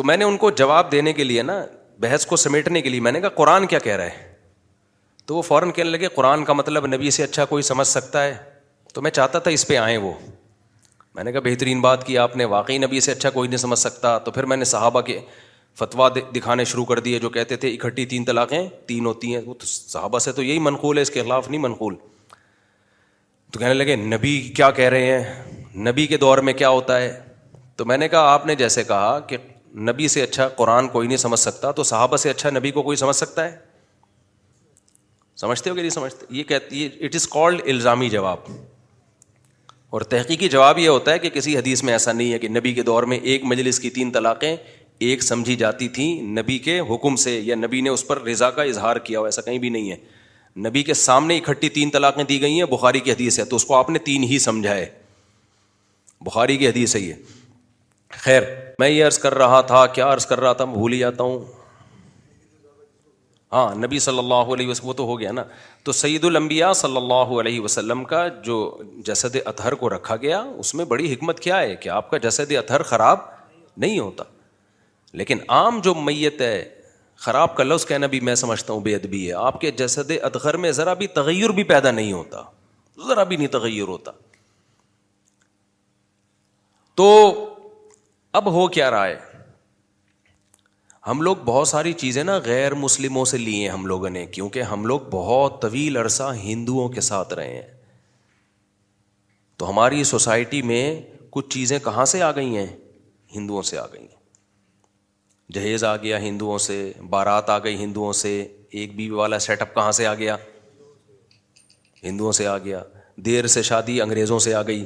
تو میں نے ان کو جواب دینے کے لیے نا بحث کو سمیٹنے کے لیے میں نے کہا قرآن کیا کہہ رہا ہے تو وہ فوراً کہنے لگے قرآن کا مطلب نبی سے اچھا کوئی سمجھ سکتا ہے تو میں چاہتا تھا اس پہ آئیں وہ میں نے کہا بہترین بات کی آپ نے واقعی نبی سے اچھا کوئی نہیں سمجھ سکتا تو پھر میں نے صحابہ کے فتوا دکھانے شروع کر دیے جو کہتے تھے اکٹھی تین طلاقیں تین ہوتی ہیں وہ تو صحابہ سے تو یہی منقول ہے اس کے خلاف نہیں منقول تو کہنے لگے نبی کیا کہہ رہے ہیں نبی کے دور میں کیا ہوتا ہے تو میں نے کہا آپ نے جیسے کہا کہ نبی سے اچھا قرآن کوئی نہیں سمجھ سکتا تو صحابہ سے اچھا نبی کو کوئی سمجھ سکتا ہے سمجھتے ہو کہ نہیں سمجھتے یہ کہتی یہ اٹ از کالڈ الزامی جواب اور تحقیقی جواب یہ ہوتا ہے کہ کسی حدیث میں ایسا نہیں ہے کہ نبی کے دور میں ایک مجلس کی تین طلاقیں ایک سمجھی جاتی تھیں نبی کے حکم سے یا نبی نے اس پر رضا کا اظہار کیا ہو ایسا کہیں بھی نہیں ہے نبی کے سامنے اکٹھی تین طلاقیں دی گئی ہیں بخاری کی حدیث ہے تو اس کو آپ نے تین ہی سمجھا ہے بخاری کی حدیث ہے یہ خیر میں یہ عرض کر رہا تھا کیا عرض کر رہا تھا میں بھول ہی جاتا ہوں ہاں نبی صلی اللہ علیہ وسلم وہ تو ہو گیا نا تو سعید المبیا صلی اللہ علیہ وسلم کا جو جسد اطہر کو رکھا گیا اس میں بڑی حکمت کیا ہے کہ آپ کا جسد اطہر خراب نہیں ہوتا لیکن عام جو میت ہے خراب کا لفظ کہنا بھی میں سمجھتا ہوں بے ادبی ہے آپ کے جسد اطہر میں ذرا بھی تغیر بھی پیدا نہیں ہوتا ذرا بھی نہیں تغیر ہوتا تو اب ہو کیا رائے ہم لوگ بہت ساری چیزیں نا غیر مسلموں سے لیے ہیں ہم لوگوں نے کیونکہ ہم لوگ بہت طویل عرصہ ہندوؤں کے ساتھ رہے ہیں تو ہماری سوسائٹی میں کچھ چیزیں کہاں سے آ گئی ہیں ہندوؤں سے آ گئی ہیں جہیز آ گیا ہندوؤں سے بارات آ گئی ہندوؤں سے ایک بیوی والا سیٹ اپ کہاں سے آ گیا ہندوؤں سے آ گیا دیر سے شادی انگریزوں سے آ گئی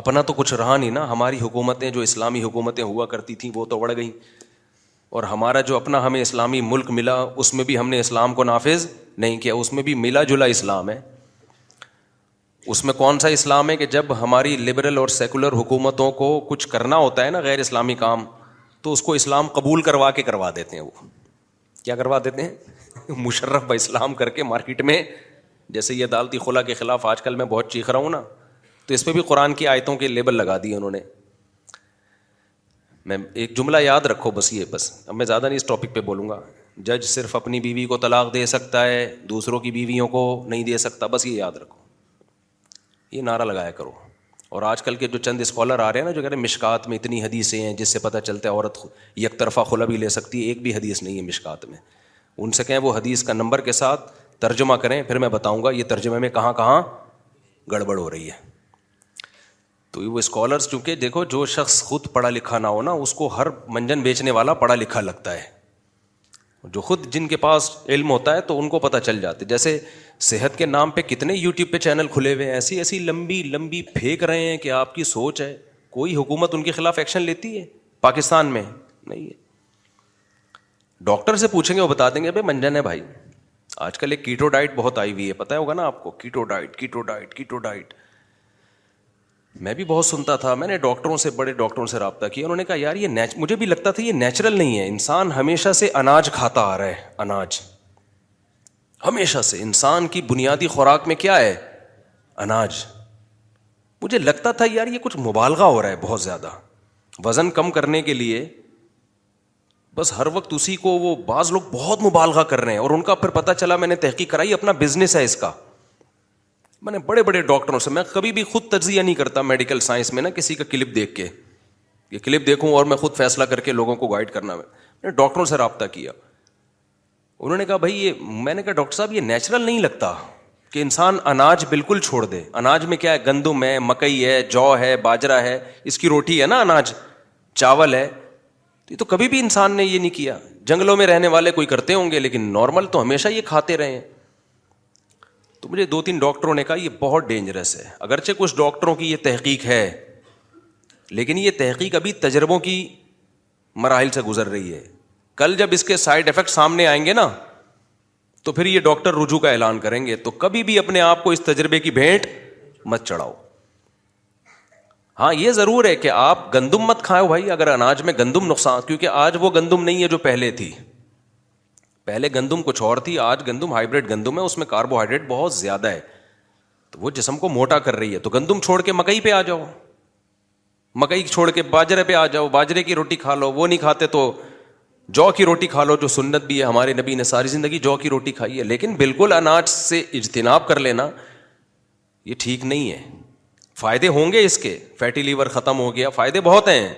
اپنا تو کچھ رہا نہیں نا ہماری حکومتیں جو اسلامی حکومتیں ہوا کرتی تھیں وہ تو بڑھ گئیں اور ہمارا جو اپنا ہمیں اسلامی ملک ملا اس میں بھی ہم نے اسلام کو نافذ نہیں کیا اس میں بھی ملا جلا اسلام ہے اس میں کون سا اسلام ہے کہ جب ہماری لبرل اور سیکولر حکومتوں کو کچھ کرنا ہوتا ہے نا غیر اسلامی کام تو اس کو اسلام قبول کروا کے کروا دیتے ہیں وہ کیا کروا دیتے ہیں مشرف اسلام کر کے مارکیٹ میں جیسے یہ عدالتی خلا کے خلاف آج کل میں بہت چیخ رہا ہوں نا تو اس پہ بھی قرآن کی آیتوں کے لیبل لگا دیے انہوں نے میں ایک جملہ یاد رکھو بس یہ بس اب میں زیادہ نہیں اس ٹاپک پہ بولوں گا جج صرف اپنی بیوی کو طلاق دے سکتا ہے دوسروں کی بیویوں کو نہیں دے سکتا بس یہ یاد رکھو یہ نعرہ لگایا کرو اور آج کل کے جو چند اسکالر آ رہے ہیں نا جو کہہ رہے ہیں مشکات میں اتنی حدیثیں ہیں جس سے پتہ چلتا ہے عورت یک طرفہ خلا بھی لے سکتی ہے ایک بھی حدیث نہیں ہے مشکات میں ان سے کہیں وہ حدیث کا نمبر کے ساتھ ترجمہ کریں پھر میں بتاؤں گا یہ ترجمے میں کہاں کہاں گڑبڑ ہو رہی ہے تو وہ اسکالرس چونکہ دیکھو جو شخص خود پڑھا لکھا نہ ہو نا اس کو ہر منجن بیچنے والا پڑھا لکھا لگتا ہے جو خود جن کے پاس علم ہوتا ہے تو ان کو پتہ چل جاتا ہے جیسے صحت کے نام پہ کتنے یوٹیوب پہ چینل کھلے ہوئے ہیں ایسی ایسی لمبی لمبی پھینک رہے ہیں کہ آپ کی سوچ ہے کوئی حکومت ان کے خلاف ایکشن لیتی ہے پاکستان میں نہیں ہے ڈاکٹر سے پوچھیں گے وہ بتا دیں گے بھائی منجن ہے بھائی آج کل ایک کیٹو ڈائٹ بہت آئی ہوئی ہے پتہ ہوگا نا آپ کو keto diet keto diet keto diet میں بھی بہت سنتا تھا میں نے ڈاکٹروں سے بڑے ڈاکٹروں سے رابطہ کیا انہوں نے کہا یار یہ نیچ... مجھے بھی لگتا تھا یہ نیچرل نہیں ہے انسان ہمیشہ سے اناج کھاتا آ رہا ہے اناج ہمیشہ سے انسان کی بنیادی خوراک میں کیا ہے اناج مجھے لگتا تھا یار یہ کچھ مبالغہ ہو رہا ہے بہت زیادہ وزن کم کرنے کے لیے بس ہر وقت اسی کو وہ بعض لوگ بہت مبالغہ کر رہے ہیں اور ان کا پھر پتہ چلا میں نے تحقیق کرائی اپنا بزنس ہے اس کا میں نے بڑے بڑے ڈاکٹروں سے میں کبھی بھی خود تجزیہ نہیں کرتا میڈیکل سائنس میں نا کسی کا کلپ دیکھ کے یہ کلپ دیکھوں اور میں خود فیصلہ کر کے لوگوں کو گائڈ کرنا میں نے ڈاکٹروں سے رابطہ کیا انہوں نے کہا بھائی یہ میں نے کہا ڈاکٹر صاحب یہ نیچرل نہیں لگتا کہ انسان اناج بالکل چھوڑ دے اناج میں کیا ہے گندم ہے مکئی ہے جو ہے باجرا ہے اس کی روٹی ہے نا اناج چاول ہے تو یہ تو کبھی بھی انسان نے یہ نہیں کیا جنگلوں میں رہنے والے کوئی کرتے ہوں گے لیکن نارمل تو ہمیشہ یہ کھاتے رہے ہیں تو مجھے دو تین ڈاکٹروں نے کہا یہ بہت ڈینجرس ہے اگرچہ کچھ ڈاکٹروں کی یہ تحقیق ہے لیکن یہ تحقیق ابھی تجربوں کی مراحل سے گزر رہی ہے کل جب اس کے سائڈ افیکٹ سامنے آئیں گے نا تو پھر یہ ڈاکٹر رجوع کا اعلان کریں گے تو کبھی بھی اپنے آپ کو اس تجربے کی بھیٹ مت چڑھاؤ ہاں یہ ضرور ہے کہ آپ گندم مت کھاؤ بھائی اگر اناج میں گندم نقصان کیونکہ آج وہ گندم نہیں ہے جو پہلے تھی پہلے گندم کچھ اور تھی آج گندم ہائبریڈ گندم ہے اس میں کاربوہائیڈریٹ بہت زیادہ ہے تو وہ جسم کو موٹا کر رہی ہے تو گندم چھوڑ کے مکئی پہ آ جاؤ مکئی چھوڑ کے باجرے پہ آ جاؤ باجرے کی روٹی کھا لو وہ نہیں کھاتے تو جو کی روٹی کھا لو جو سنت بھی ہے ہمارے نبی نے ساری زندگی جو کی روٹی کھائی ہے لیکن بالکل اناج سے اجتناب کر لینا یہ ٹھیک نہیں ہے فائدے ہوں گے اس کے فیٹی لیور ختم ہو گیا فائدے بہت ہیں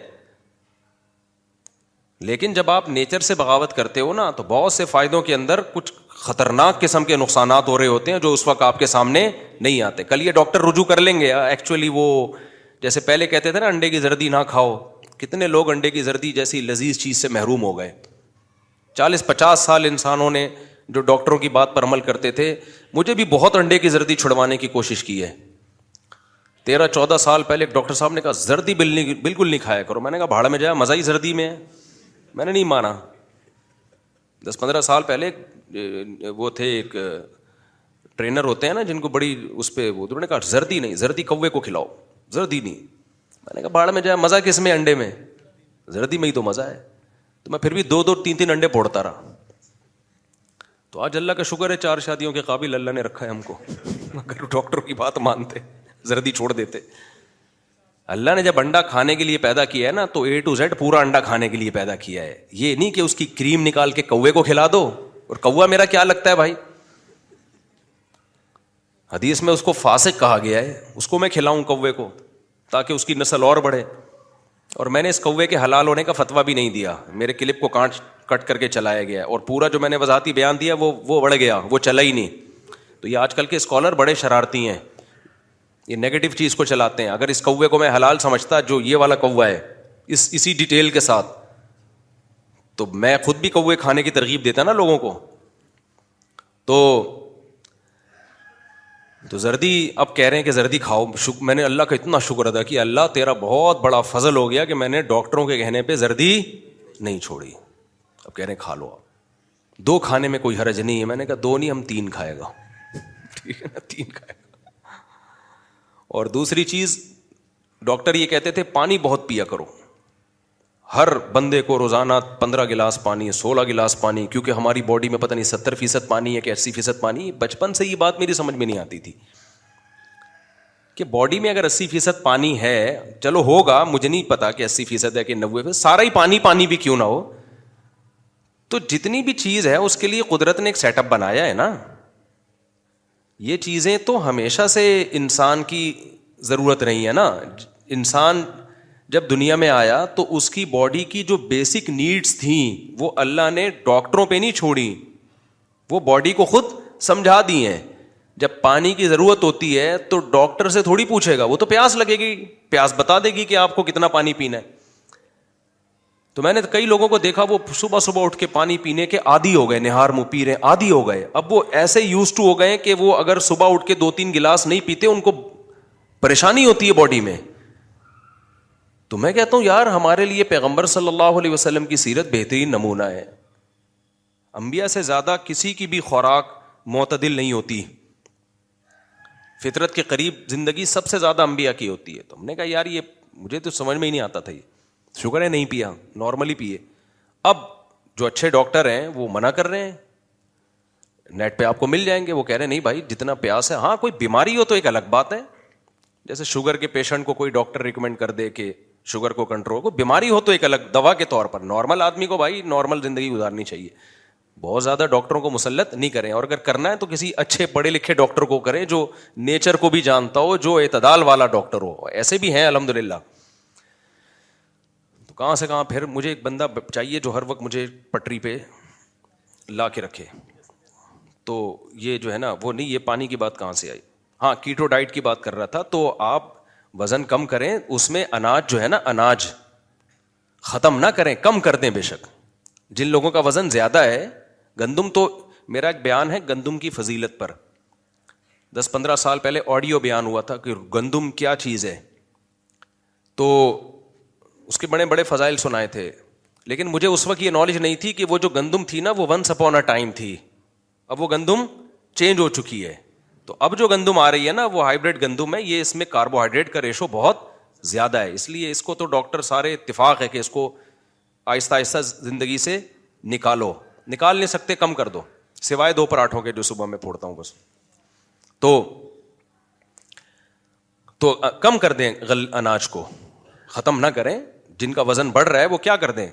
لیکن جب آپ نیچر سے بغاوت کرتے ہو نا تو بہت سے فائدوں کے اندر کچھ خطرناک قسم کے نقصانات ہو رہے ہوتے ہیں جو اس وقت آپ کے سامنے نہیں آتے کل یہ ڈاکٹر رجوع کر لیں گے ایکچولی وہ جیسے پہلے کہتے تھے نا انڈے کی زردی نہ کھاؤ کتنے لوگ انڈے کی زردی جیسی لذیذ چیز سے محروم ہو گئے چالیس پچاس سال انسانوں نے جو ڈاکٹروں کی بات پر عمل کرتے تھے مجھے بھی بہت انڈے کی زردی چھڑوانے کی کوشش کی ہے تیرہ چودہ سال پہلے ایک ڈاکٹر صاحب نے کہا زردی بل بالکل نہیں کھایا کرو میں نے کہا بھاڑ میں جایا مزہ ہی زردی میں ہے میں نے نہیں مانا دس پندرہ سال پہلے وہ تھے ایک ٹرینر ہوتے ہیں نا جن کو بڑی اس پہ وہ انہوں نے کہا زردی نہیں زردی کوے کو کھلاؤ زردی نہیں میں نے کہا باڑ میں جایا مزہ کس میں انڈے میں زردی میں ہی تو مزہ ہے تو میں پھر بھی دو دو تین تین انڈے پوڑتا رہا تو آج اللہ کا شکر ہے چار شادیوں کے قابل اللہ نے رکھا ہے ہم کو اگر ڈاکٹر کی بات مانتے زردی چھوڑ دیتے اللہ نے جب انڈا کھانے کے لیے پیدا کیا ہے نا تو اے ٹو زیڈ پورا انڈا کھانے کے لیے پیدا کیا ہے یہ نہیں کہ اس کی کریم نکال کے کوے کو کھلا دو اور کوا میرا کیا لگتا ہے بھائی حدیث میں اس کو فاسق کہا گیا ہے اس کو میں کھلاؤں کوے کو تاکہ اس کی نسل اور بڑھے اور میں نے اس کوے کے حلال ہونے کا فتویٰ بھی نہیں دیا میرے کلپ کو کانٹ کٹ کر کے چلایا گیا اور پورا جو میں نے وضاحتی بیان دیا وہ وہ بڑھ گیا وہ چلا ہی نہیں تو یہ آج کل کے اسکالر بڑے شرارتی ہیں یہ نیگیٹو چیز کو چلاتے ہیں اگر اس کوے کو میں حلال سمجھتا جو یہ والا کوا ہے اس اسی ڈیٹیل کے ساتھ تو میں خود بھی کوے کھانے کی ترغیب دیتا نا لوگوں کو تو تو زردی اب کہہ رہے ہیں کہ زردی کھاؤ میں نے اللہ کا اتنا شکر ادا کہ اللہ تیرا بہت بڑا فضل ہو گیا کہ میں نے ڈاکٹروں کے کہنے پہ زردی نہیں چھوڑی اب کہہ رہے ہیں کھا لو آپ دو کھانے میں کوئی حرج نہیں ہے میں نے کہا دو نہیں ہم تین کھائے گا ٹھیک ہے نا تین کھائے گا اور دوسری چیز ڈاکٹر یہ کہتے تھے پانی بہت پیا کرو ہر بندے کو روزانہ پندرہ گلاس پانی سولہ گلاس پانی کیونکہ ہماری باڈی میں پتہ نہیں ستر فیصد پانی ہے کہ اسی فیصد پانی بچپن سے یہ بات میری سمجھ میں نہیں آتی تھی کہ باڈی میں اگر اسی فیصد پانی ہے چلو ہوگا مجھے نہیں پتا کہ اسی فیصد ہے کہ نوے فیصد سارا ہی پانی پانی بھی کیوں نہ ہو تو جتنی بھی چیز ہے اس کے لیے قدرت نے ایک سیٹ اپ بنایا ہے نا یہ چیزیں تو ہمیشہ سے انسان کی ضرورت رہی ہے نا انسان جب دنیا میں آیا تو اس کی باڈی کی جو بیسک نیڈس تھیں وہ اللہ نے ڈاکٹروں پہ نہیں چھوڑی وہ باڈی کو خود سمجھا دی ہیں جب پانی کی ضرورت ہوتی ہے تو ڈاکٹر سے تھوڑی پوچھے گا وہ تو پیاس لگے گی پیاس بتا دے گی کہ آپ کو کتنا پانی پینا ہے تو میں نے کئی لوگوں کو دیکھا وہ صبح صبح اٹھ کے پانی پینے کے آدھی ہو گئے نہار مو پی رہے آدھی ہو گئے اب وہ ایسے یوز ٹو ہو گئے کہ وہ اگر صبح اٹھ کے دو تین گلاس نہیں پیتے ان کو پریشانی ہوتی ہے باڈی میں تو میں کہتا ہوں یار ہمارے لیے پیغمبر صلی اللہ علیہ وسلم کی سیرت بہترین نمونہ ہے امبیا سے زیادہ کسی کی بھی خوراک معتدل نہیں ہوتی فطرت کے قریب زندگی سب سے زیادہ امبیا کی ہوتی ہے تو ہم نے کہا یار یہ مجھے تو سمجھ میں ہی نہیں آتا تھا یہ شوگر ہے نہیں پیا نارملی پیے اب جو اچھے ڈاکٹر ہیں وہ منع کر رہے ہیں نیٹ پہ آپ کو مل جائیں گے وہ کہہ رہے ہیں نہیں بھائی جتنا پیاس ہے ہاں کوئی بیماری ہو تو ایک الگ بات ہے جیسے شوگر کے پیشنٹ کو کوئی ڈاکٹر ریکمینڈ کر دے کہ شوگر کو کنٹرول کو بیماری ہو تو ایک الگ دوا کے طور پر نارمل آدمی کو بھائی نارمل زندگی گزارنی چاہیے بہت زیادہ ڈاکٹروں کو مسلط نہیں کریں اور اگر کرنا ہے تو کسی اچھے پڑھے لکھے ڈاکٹر کو کریں جو نیچر کو بھی جانتا ہو جو اعتدال والا ڈاکٹر ہو ایسے بھی ہیں الحمد للہ کہاں سے کہاں پھر مجھے ایک بندہ چاہیے جو ہر وقت مجھے پٹری پہ لا کے رکھے تو یہ جو ہے نا وہ نہیں یہ پانی کی بات کہاں سے آئی ہاں کیٹو ڈائٹ کی بات کر رہا تھا تو آپ وزن کم کریں اس میں اناج جو ہے نا اناج ختم نہ کریں کم کر دیں بے شک جن لوگوں کا وزن زیادہ ہے گندم تو میرا ایک بیان ہے گندم کی فضیلت پر دس پندرہ سال پہلے آڈیو بیان ہوا تھا کہ گندم کیا چیز ہے تو اس کے بڑے بڑے فضائل سنائے تھے لیکن مجھے اس وقت یہ نالج نہیں تھی کہ وہ جو گندم تھی نا وہ ونس اپون اے ٹائم تھی اب وہ گندم چینج ہو چکی ہے تو اب جو گندم آ رہی ہے نا وہ ہائیبریڈ گندم ہے یہ اس میں کاربوہائیڈریٹ کا ریشو بہت زیادہ ہے اس لیے اس کو تو ڈاکٹر سارے اتفاق ہے کہ اس کو آہستہ آہستہ زندگی سے نکالو نکال نہیں سکتے کم کر دو سوائے دو پراٹھوں کے جو صبح میں پھوڑتا ہوں بس تو تو کم کر دیں اناج کو ختم نہ کریں جن کا وزن بڑھ رہا ہے وہ کیا کر دیں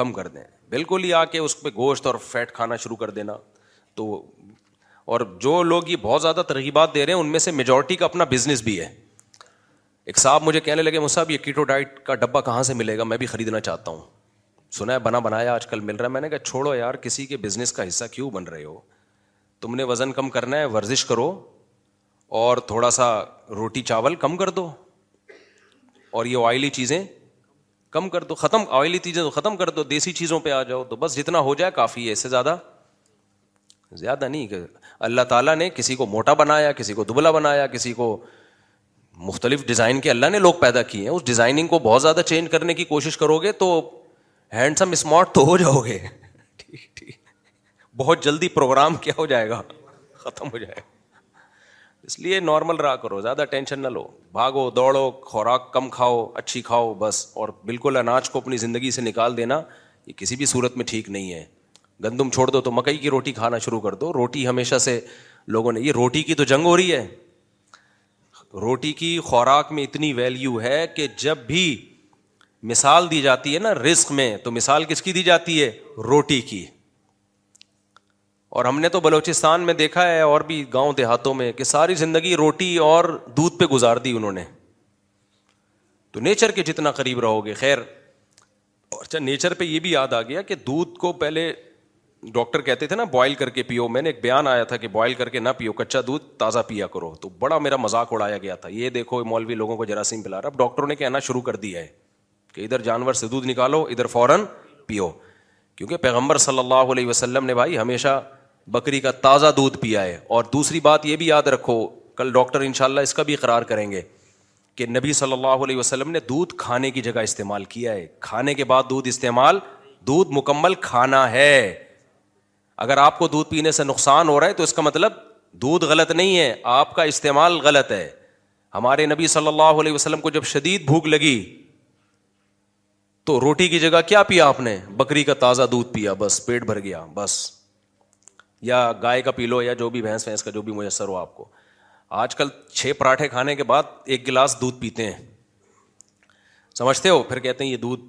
کم کر دیں بالکل ہی آ کے اس پہ گوشت اور فیٹ کھانا شروع کر دینا تو اور جو لوگ یہ بہت زیادہ ترغیبات دے رہے ہیں ان میں سے میجورٹی کا اپنا بزنس بھی ہے ایک صاحب مجھے کہنے لگے مصحب یہ کیٹو ڈائٹ کا ڈبہ کہاں سے ملے گا میں بھی خریدنا چاہتا ہوں سنا ہے بنا بنایا آج کل مل رہا ہے میں نے کہا چھوڑو یار کسی کے بزنس کا حصہ کیوں بن رہے ہو تم نے وزن کم کرنا ہے ورزش کرو اور تھوڑا سا روٹی چاول کم کر دو اور یہ آئلی چیزیں کم کر دو ختم آئلی چیزیں ختم کر دو دیسی چیزوں پہ آ جاؤ تو بس جتنا ہو جائے کافی ہے اس سے زیادہ زیادہ نہیں کہ اللہ تعالیٰ نے کسی کو موٹا بنایا کسی کو دبلا بنایا کسی کو مختلف ڈیزائن کے اللہ نے لوگ پیدا کیے ہیں اس ڈیزائننگ کو بہت زیادہ چینج کرنے کی کوشش کرو گے تو ہینڈسم اسمارٹ تو ہو جاؤ گے ٹھیک ٹھیک بہت جلدی پروگرام کیا ہو جائے گا ختم ہو جائے گا اس لیے نارمل رہا کرو زیادہ ٹینشن نہ لو بھاگو دوڑو خوراک کم کھاؤ اچھی کھاؤ بس اور بالکل اناج کو اپنی زندگی سے نکال دینا یہ کسی بھی صورت میں ٹھیک نہیں ہے گندم چھوڑ دو تو مکئی کی روٹی کھانا شروع کر دو روٹی ہمیشہ سے لوگوں نے یہ روٹی کی تو جنگ ہو رہی ہے روٹی کی خوراک میں اتنی ویلیو ہے کہ جب بھی مثال دی جاتی ہے نا رسک میں تو مثال کس کی دی جاتی ہے روٹی کی اور ہم نے تو بلوچستان میں دیکھا ہے اور بھی گاؤں دیہاتوں میں کہ ساری زندگی روٹی اور دودھ پہ گزار دی انہوں نے تو نیچر کے جتنا قریب رہو گے خیر اچھا نیچر پہ یہ بھی یاد آ گیا کہ دودھ کو پہلے ڈاکٹر کہتے تھے نا بوائل کر کے پیو میں نے ایک بیان آیا تھا کہ بوائل کر کے نہ پیو کچا دودھ تازہ پیا کرو تو بڑا میرا مذاق اڑایا گیا تھا یہ دیکھو مولوی لوگوں کو جراثیم پلا رہا اب ڈاکٹر نے کہنا شروع کر دیا ہے کہ ادھر جانور سے دودھ نکالو ادھر فوراً پیو کیونکہ پیغمبر صلی اللہ علیہ وسلم نے بھائی ہمیشہ بکری کا تازہ دودھ پیا ہے اور دوسری بات یہ بھی یاد رکھو کل ڈاکٹر ان شاء اللہ اس کا بھی اقرار کریں گے کہ نبی صلی اللہ علیہ وسلم نے دودھ کھانے کی جگہ استعمال کیا ہے کھانے کے بعد دودھ استعمال دودھ مکمل کھانا ہے اگر آپ کو دودھ پینے سے نقصان ہو رہا ہے تو اس کا مطلب دودھ غلط نہیں ہے آپ کا استعمال غلط ہے ہمارے نبی صلی اللہ علیہ وسلم کو جب شدید بھوک لگی تو روٹی کی جگہ کیا پیا آپ نے بکری کا تازہ دودھ پیا بس پیٹ بھر گیا بس یا گائے کا پیلو یا جو بھی بھینس بھینس کا جو بھی میسر ہو آپ کو آج کل چھ پراٹھے کھانے کے بعد ایک گلاس دودھ پیتے ہیں سمجھتے ہو پھر کہتے ہیں یہ دودھ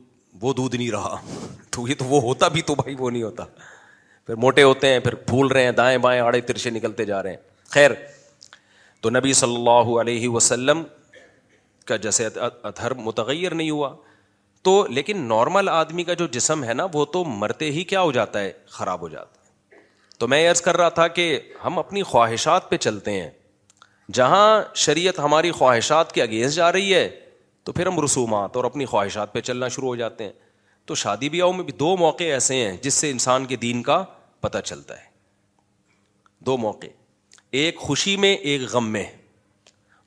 وہ دودھ نہیں رہا تو یہ تو وہ ہوتا بھی تو بھائی وہ نہیں ہوتا پھر موٹے ہوتے ہیں پھر پھول رہے ہیں دائیں بائیں آڑے ترچے نکلتے جا رہے ہیں خیر تو نبی صلی اللہ علیہ وسلم کا جیسے ادھر متغیر نہیں ہوا تو لیکن نارمل آدمی کا جو جسم ہے نا وہ تو مرتے ہی کیا ہو جاتا ہے خراب ہو جاتا ہے تو میں عرض کر رہا تھا کہ ہم اپنی خواہشات پہ چلتے ہیں جہاں شریعت ہماری خواہشات کے اگینسٹ جا رہی ہے تو پھر ہم رسومات اور اپنی خواہشات پہ چلنا شروع ہو جاتے ہیں تو شادی بیاہوں میں بھی دو موقع ایسے ہیں جس سے انسان کے دین کا پتہ چلتا ہے دو موقع ایک خوشی میں ایک غم میں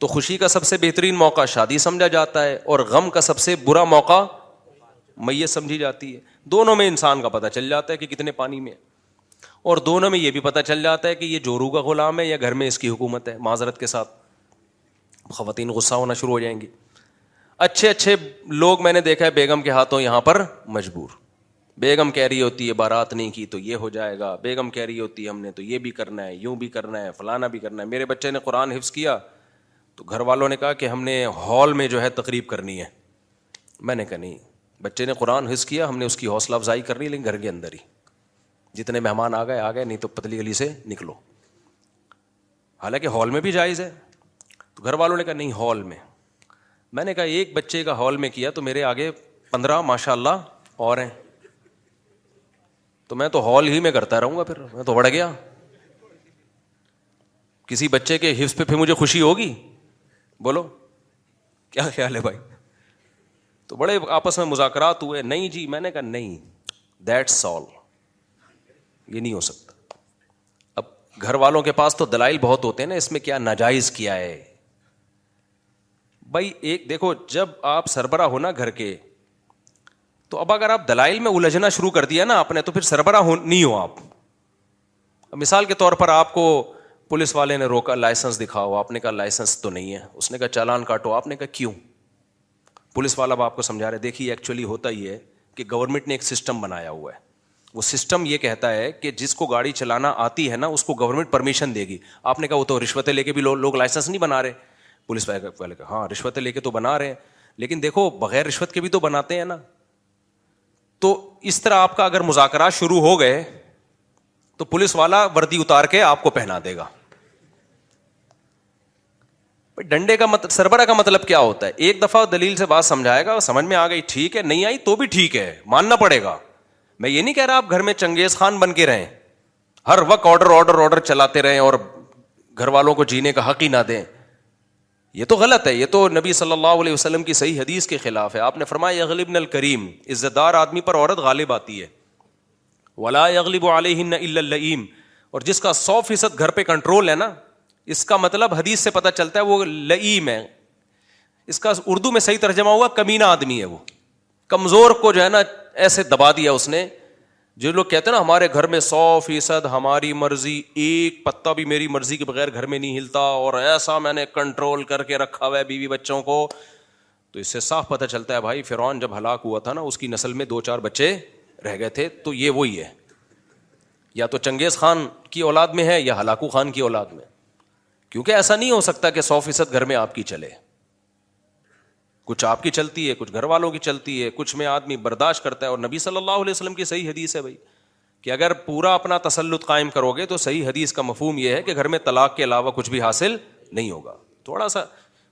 تو خوشی کا سب سے بہترین موقع شادی سمجھا جاتا ہے اور غم کا سب سے برا موقع میت سمجھی جاتی ہے دونوں میں انسان کا پتہ چل جاتا ہے کہ کتنے پانی میں ہے اور دونوں میں یہ بھی پتہ چل جاتا ہے کہ یہ جورو کا غلام ہے یا گھر میں اس کی حکومت ہے معذرت کے ساتھ خواتین غصہ ہونا شروع ہو جائیں گی اچھے اچھے لوگ میں نے دیکھا ہے بیگم کے ہاتھوں یہاں پر مجبور بیگم کہہ رہی ہوتی ہے بارات نہیں کی تو یہ ہو جائے گا بیگم کہہ رہی ہوتی ہے ہم نے تو یہ بھی کرنا ہے یوں بھی کرنا ہے فلانا بھی کرنا ہے میرے بچے نے قرآن حفظ کیا تو گھر والوں نے کہا کہ ہم نے ہال میں جو ہے تقریب کرنی ہے میں نے کہا نہیں بچے نے قرآن حفظ کیا ہم نے اس کی حوصلہ افزائی کرنی لیکن گھر کے اندر ہی جتنے مہمان آ گئے آ گئے نہیں تو پتلی گلی سے نکلو حالانکہ ہال میں بھی جائز ہے تو گھر والوں نے کہا نہیں ہال میں میں نے کہا ایک بچے کا ہال میں کیا تو میرے آگے پندرہ ماشاء اللہ اور ہیں تو میں تو ہال ہی میں کرتا رہوں گا پھر میں تو بڑھ گیا کسی بچے کے حفظ پہ پھر مجھے خوشی ہوگی بولو کیا خیال ہے بھائی تو بڑے آپس میں مذاکرات ہوئے نہیں جی میں نے کہا نہیں دیٹ سالو یہ نہیں ہو سکتا اب گھر والوں کے پاس تو دلائل بہت ہوتے ہیں نا اس میں کیا ناجائز کیا ہے بھائی ایک دیکھو جب آپ سربراہ ہونا گھر کے تو اب اگر آپ دلائل میں الجھنا شروع کر دیا نا آپ نے تو پھر سربراہ نہیں ہو آپ مثال کے طور پر آپ کو پولیس والے نے روکا لائسنس دکھاؤ آپ نے کہا لائسنس تو نہیں ہے اس نے کہا چالان کاٹو آپ نے کہا کیوں پولیس والا آپ کو سمجھا رہے دیکھیے ایکچولی ہوتا ہی ہے کہ گورنمنٹ نے ایک سسٹم بنایا ہوا ہے وہ سسٹم یہ کہتا ہے کہ جس کو گاڑی چلانا آتی ہے نا اس کو گورنمنٹ پرمیشن دے گی آپ نے کہا وہ تو رشوتیں لے کے بھی لوگ لائسنس نہیں بنا رہے پولیس والے ہاں رشوتیں لے کے تو بنا رہے ہیں لیکن دیکھو بغیر رشوت کے بھی تو بناتے ہیں نا تو اس طرح آپ کا اگر مذاکرات شروع ہو گئے تو پولیس والا وردی اتار کے آپ کو پہنا دے گا ڈنڈے کا مطلب سربراہ کا مطلب کیا ہوتا ہے ایک دفعہ دلیل سے بات سمجھائے گا سمجھ میں آ گئی ٹھیک ہے نہیں آئی تو بھی ٹھیک ہے ماننا پڑے گا میں یہ نہیں کہہ رہا آپ گھر میں چنگیز خان بن کے رہیں ہر وقت آرڈر آڈر آڈر چلاتے رہیں اور گھر والوں کو جینے کا حق ہی نہ دیں یہ تو غلط ہے یہ تو نبی صلی اللہ علیہ وسلم کی صحیح حدیث کے خلاف ہے آپ نے فرمایا یغلب نل کریم عزت دار آدمی پر عورت غالب آتی ہے ولا یغلب علیہ علیہم اور جس کا سو فیصد گھر پہ کنٹرول ہے نا اس کا مطلب حدیث سے پتہ چلتا ہے وہ لئیم ہے اس کا اردو میں صحیح ترجمہ ہوا کمینہ آدمی ہے وہ کمزور کو جو ہے نا ایسے دبا دیا اس نے جو لوگ کہتے ہیں نا ہمارے گھر میں سو فیصد ہماری مرضی ایک پتا بھی میری مرضی کے بغیر گھر میں نہیں ہلتا اور ایسا میں نے کنٹرول کر کے رکھا ہوا ہے بیوی بچوں کو تو اس سے صاف پتہ چلتا ہے بھائی فرعون جب ہلاک ہوا تھا نا اس کی نسل میں دو چار بچے رہ گئے تھے تو یہ وہی ہے یا تو چنگیز خان کی اولاد میں ہے یا ہلاکو خان کی اولاد میں کیونکہ ایسا نہیں ہو سکتا کہ سو فیصد گھر میں آپ کی چلے کچھ آپ کی چلتی ہے کچھ گھر والوں کی چلتی ہے کچھ میں آدمی برداشت کرتا ہے اور نبی صلی اللہ علیہ وسلم کی صحیح حدیث ہے بھائی کہ اگر پورا اپنا تسلط قائم کرو گے تو صحیح حدیث کا مفہوم یہ ہے کہ گھر میں طلاق کے علاوہ کچھ بھی حاصل نہیں ہوگا تھوڑا سا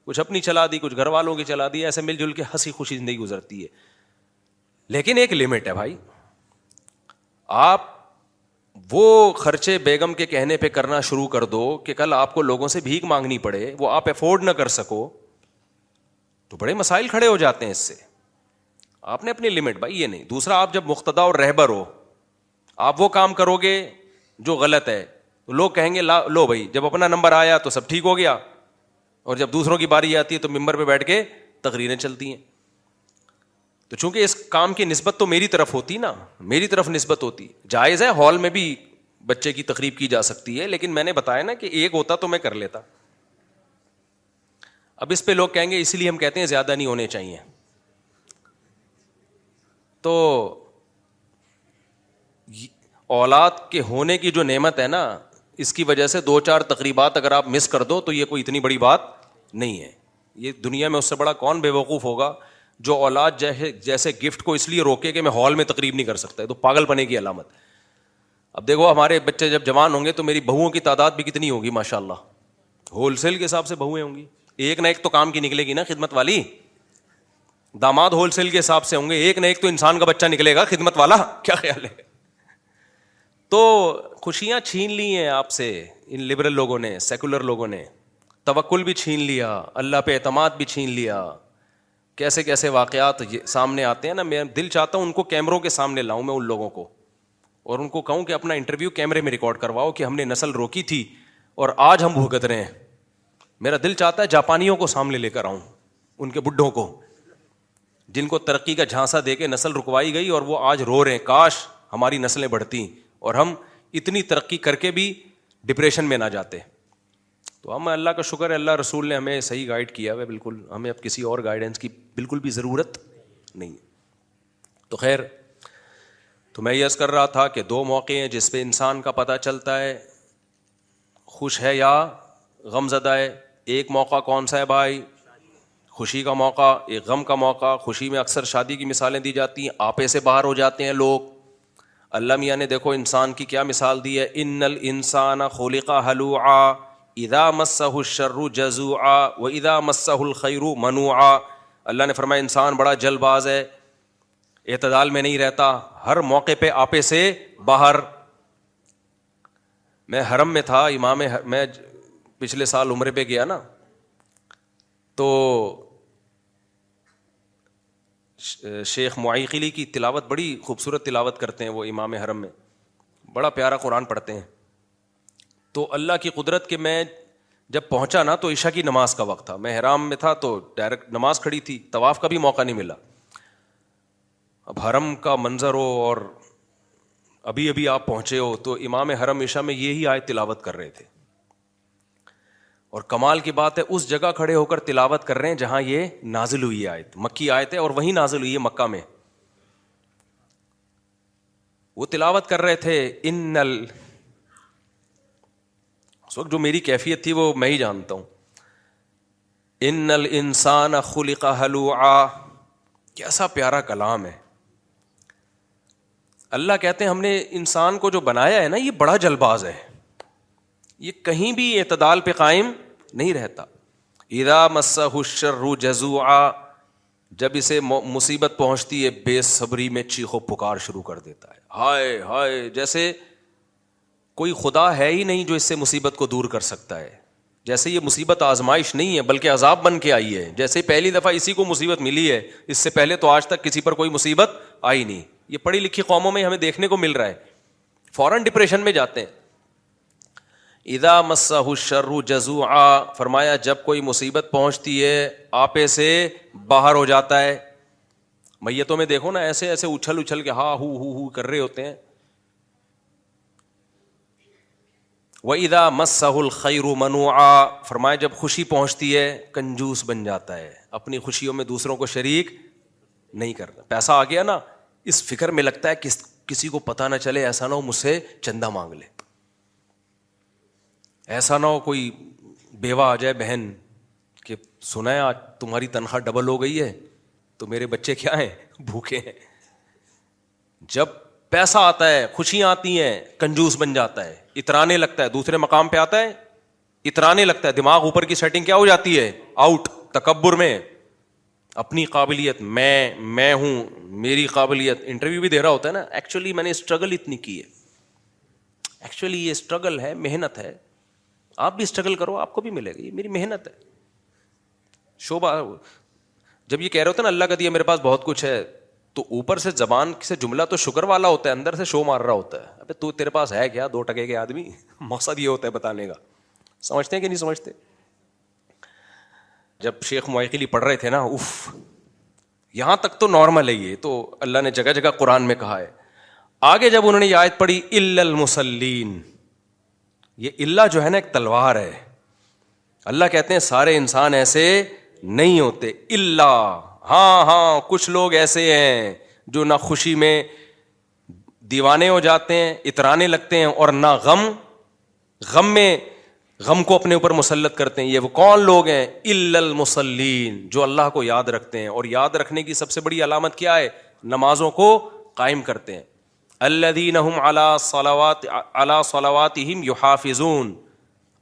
کچھ اپنی چلا دی کچھ گھر والوں کی چلا دی ایسے مل جل کے ہنسی خوشی زندگی گزرتی ہے لیکن ایک لمٹ ہے بھائی آپ وہ خرچے بیگم کے کہنے پہ کرنا شروع کر دو کہ کل آپ کو لوگوں سے بھیک مانگنی پڑے وہ آپ افورڈ نہ کر سکو تو بڑے مسائل کھڑے ہو جاتے ہیں اس سے آپ نے اپنی لمٹ بھائی یہ نہیں دوسرا آپ جب مقتدا اور رہبر ہو آپ وہ کام کرو گے جو غلط ہے تو لوگ کہیں گے لا لو بھائی جب اپنا نمبر آیا تو سب ٹھیک ہو گیا اور جب دوسروں کی باری آتی ہے تو ممبر پہ بیٹھ کے تقریریں چلتی ہیں تو چونکہ اس کام کی نسبت تو میری طرف ہوتی نا میری طرف نسبت ہوتی جائز ہے ہال میں بھی بچے کی تقریب کی جا سکتی ہے لیکن میں نے بتایا نا کہ ایک ہوتا تو میں کر لیتا اب اس پہ لوگ کہیں گے اسی لیے ہم کہتے ہیں زیادہ نہیں ہونے چاہیے تو اولاد کے ہونے کی جو نعمت ہے نا اس کی وجہ سے دو چار تقریبات اگر آپ مس کر دو تو یہ کوئی اتنی بڑی بات نہیں ہے یہ دنیا میں اس سے بڑا کون بے وقوف ہوگا جو اولاد جیسے جیسے گفٹ کو اس لیے روکے کہ میں ہال میں تقریب نہیں کر سکتا تو پاگل پنے کی علامت اب دیکھو ہمارے بچے جب جوان ہوں گے تو میری بہوؤں کی تعداد بھی کتنی ہوگی ماشاء اللہ ہول سیل کے حساب سے بہویں ہوں گی ایک نہ ایک تو کام کی نکلے گی نا خدمت والی داماد ہول سیل کے حساب سے ہوں گے ایک ایک نہ تو انسان کا بچہ نکلے گا خدمت والا کیا خیال ہے تو خوشیاں چھین چھین لی ہیں آپ سے ان لبرل لوگوں لوگوں نے نے سیکولر توکل بھی لیا اللہ پہ اعتماد بھی چھین لیا کیسے کیسے واقعات سامنے آتے ہیں نا میں دل چاہتا ہوں ان کو کیمروں کے سامنے لاؤں میں ان لوگوں کو اور ان کو کہوں کہ اپنا انٹرویو کیمرے میں ریکارڈ کرواؤ کہ ہم نے نسل روکی تھی اور آج ہم بھگت رہے ہیں میرا دل چاہتا ہے جاپانیوں کو سامنے لے کر آؤں ان کے بڈھوں کو جن کو ترقی کا جھانسا دے کے نسل رکوائی گئی اور وہ آج رو رہے ہیں کاش ہماری نسلیں بڑھتی اور ہم اتنی ترقی کر کے بھی ڈپریشن میں نہ جاتے تو ہم اللہ کا شکر ہے اللہ رسول نے ہمیں صحیح گائڈ کیا ہے بالکل ہمیں اب کسی اور گائیڈنس کی بالکل بھی ضرورت نہیں ہے تو خیر تو میں یس کر رہا تھا کہ دو موقع ہیں جس پہ انسان کا پتہ چلتا ہے خوش ہے یا غم زدہ ہے ایک موقع کون سا ہے بھائی خوشی کا موقع ایک غم کا موقع خوشی میں اکثر شادی کی مثالیں دی جاتی ہیں آپے سے باہر ہو جاتے ہیں لوگ اللہ میاں نے دیکھو انسان کی کیا مثال دی ہے ان نل انسان خول حلو آ ادا مسر جزو آ ادا مسح خیرو منو آ اللہ نے فرمایا انسان بڑا جل باز ہے اعتدال میں نہیں رہتا ہر موقع پہ آپے سے باہر میں حرم میں تھا امام میں پچھلے سال عمرے پہ گیا نا تو شیخ معیقلی کی تلاوت بڑی خوبصورت تلاوت کرتے ہیں وہ امام حرم میں بڑا پیارا قرآن پڑھتے ہیں تو اللہ کی قدرت کے میں جب پہنچا نا تو عشاء کی نماز کا وقت تھا میں حرام میں تھا تو ڈائریکٹ نماز کھڑی تھی طواف کا بھی موقع نہیں ملا اب حرم کا منظر ہو اور ابھی ابھی آپ پہنچے ہو تو امام حرم عشاء میں یہی آئے تلاوت کر رہے تھے اور کمال کی بات ہے اس جگہ کھڑے ہو کر تلاوت کر رہے ہیں جہاں یہ نازل ہوئی آئے مکی آئے تھے اور وہیں نازل ہوئی ہے مکہ میں وہ تلاوت کر رہے تھے ان نل اس وقت جو میری کیفیت تھی وہ میں ہی جانتا ہوں ان نل انسان خلق حلو آ کیسا پیارا کلام ہے اللہ کہتے ہیں ہم نے انسان کو جو بنایا ہے نا یہ بڑا جلباز ہے یہ کہیں بھی اعتدال پہ قائم نہیں رہتا ادا مسا حشر جزوا جب اسے مصیبت پہنچتی ہے بے صبری میں چیخو پکار شروع کر دیتا ہے ہائے ہائے جیسے کوئی خدا ہے ہی نہیں جو اس سے مصیبت کو دور کر سکتا ہے جیسے یہ مصیبت آزمائش نہیں ہے بلکہ عذاب بن کے آئی ہے جیسے پہلی دفعہ اسی کو مصیبت ملی ہے اس سے پہلے تو آج تک کسی پر کوئی مصیبت آئی نہیں یہ پڑھی لکھی قوموں میں ہمیں دیکھنے کو مل رہا ہے فوراً ڈپریشن میں جاتے ہیں ادا مسح شرو جزو آ فرمایا جب کوئی مصیبت پہنچتی ہے آپے سے باہر ہو جاتا ہے میتوں میں دیکھو نا ایسے ایسے اچھل اچھل کے ہا کر رہے ہوتے ہیں وہ ادا مسح الخیر منو آ فرمایا جب خوشی پہنچتی ہے کنجوس بن جاتا ہے اپنی خوشیوں میں دوسروں کو شریک نہیں کرنا پیسہ آ گیا نا اس فکر میں لگتا ہے کس کسی کو پتہ نہ چلے ایسا نہ ہو مجھ سے چندہ مانگ لے ایسا نہ ہو کوئی بیوہ آ جائے بہن کہ سنا ہے آج تمہاری تنخواہ ڈبل ہو گئی ہے تو میرے بچے کیا ہیں بھوکے ہیں جب پیسہ آتا ہے خوشیاں آتی ہیں کنجوس بن جاتا ہے اترانے لگتا ہے دوسرے مقام پہ آتا ہے اترانے لگتا ہے دماغ اوپر کی سیٹنگ کیا ہو جاتی ہے آؤٹ تکبر میں اپنی قابلیت میں میں ہوں میری قابلیت انٹرویو بھی دے رہا ہوتا ہے نا ایکچولی میں نے اسٹرگل اتنی کی ہے ایکچولی یہ اسٹرگل ہے محنت ہے آپ بھی اسٹرگل کرو آپ کو بھی ملے گا یہ میری محنت ہے جب یہ کہہ رہے ہوتے نا اللہ کا دیا میرے پاس بہت کچھ ہے تو اوپر سے زبان سے جملہ تو شکر والا ہوتا ہے اندر سے شو مار رہا ہوتا ہے تو تیرے پاس ہے کیا دو ٹکے کے آدمی مقصد یہ ہوتا ہے بتانے کا سمجھتے ہیں کہ نہیں سمجھتے جب شیخ معیقلی پڑھ رہے تھے نا اف یہاں تک تو نارمل ہے یہ تو اللہ نے جگہ جگہ قرآن میں کہا ہے آگے جب انہوں نے یاد پڑھی المسلین یہ اللہ جو ہے نا ایک تلوار ہے اللہ کہتے ہیں سارے انسان ایسے نہیں ہوتے اللہ ہاں ہاں کچھ لوگ ایسے ہیں جو نہ خوشی میں دیوانے ہو جاتے ہیں اترانے لگتے ہیں اور نہ غم غم میں غم کو اپنے اوپر مسلط کرتے ہیں یہ وہ کون لوگ ہیں الل المسلین جو اللہ کو یاد رکھتے ہیں اور یاد رکھنے کی سب سے بڑی علامت کیا ہے نمازوں کو قائم کرتے ہیں الدین علا الا صلاوات علّہ صلاوات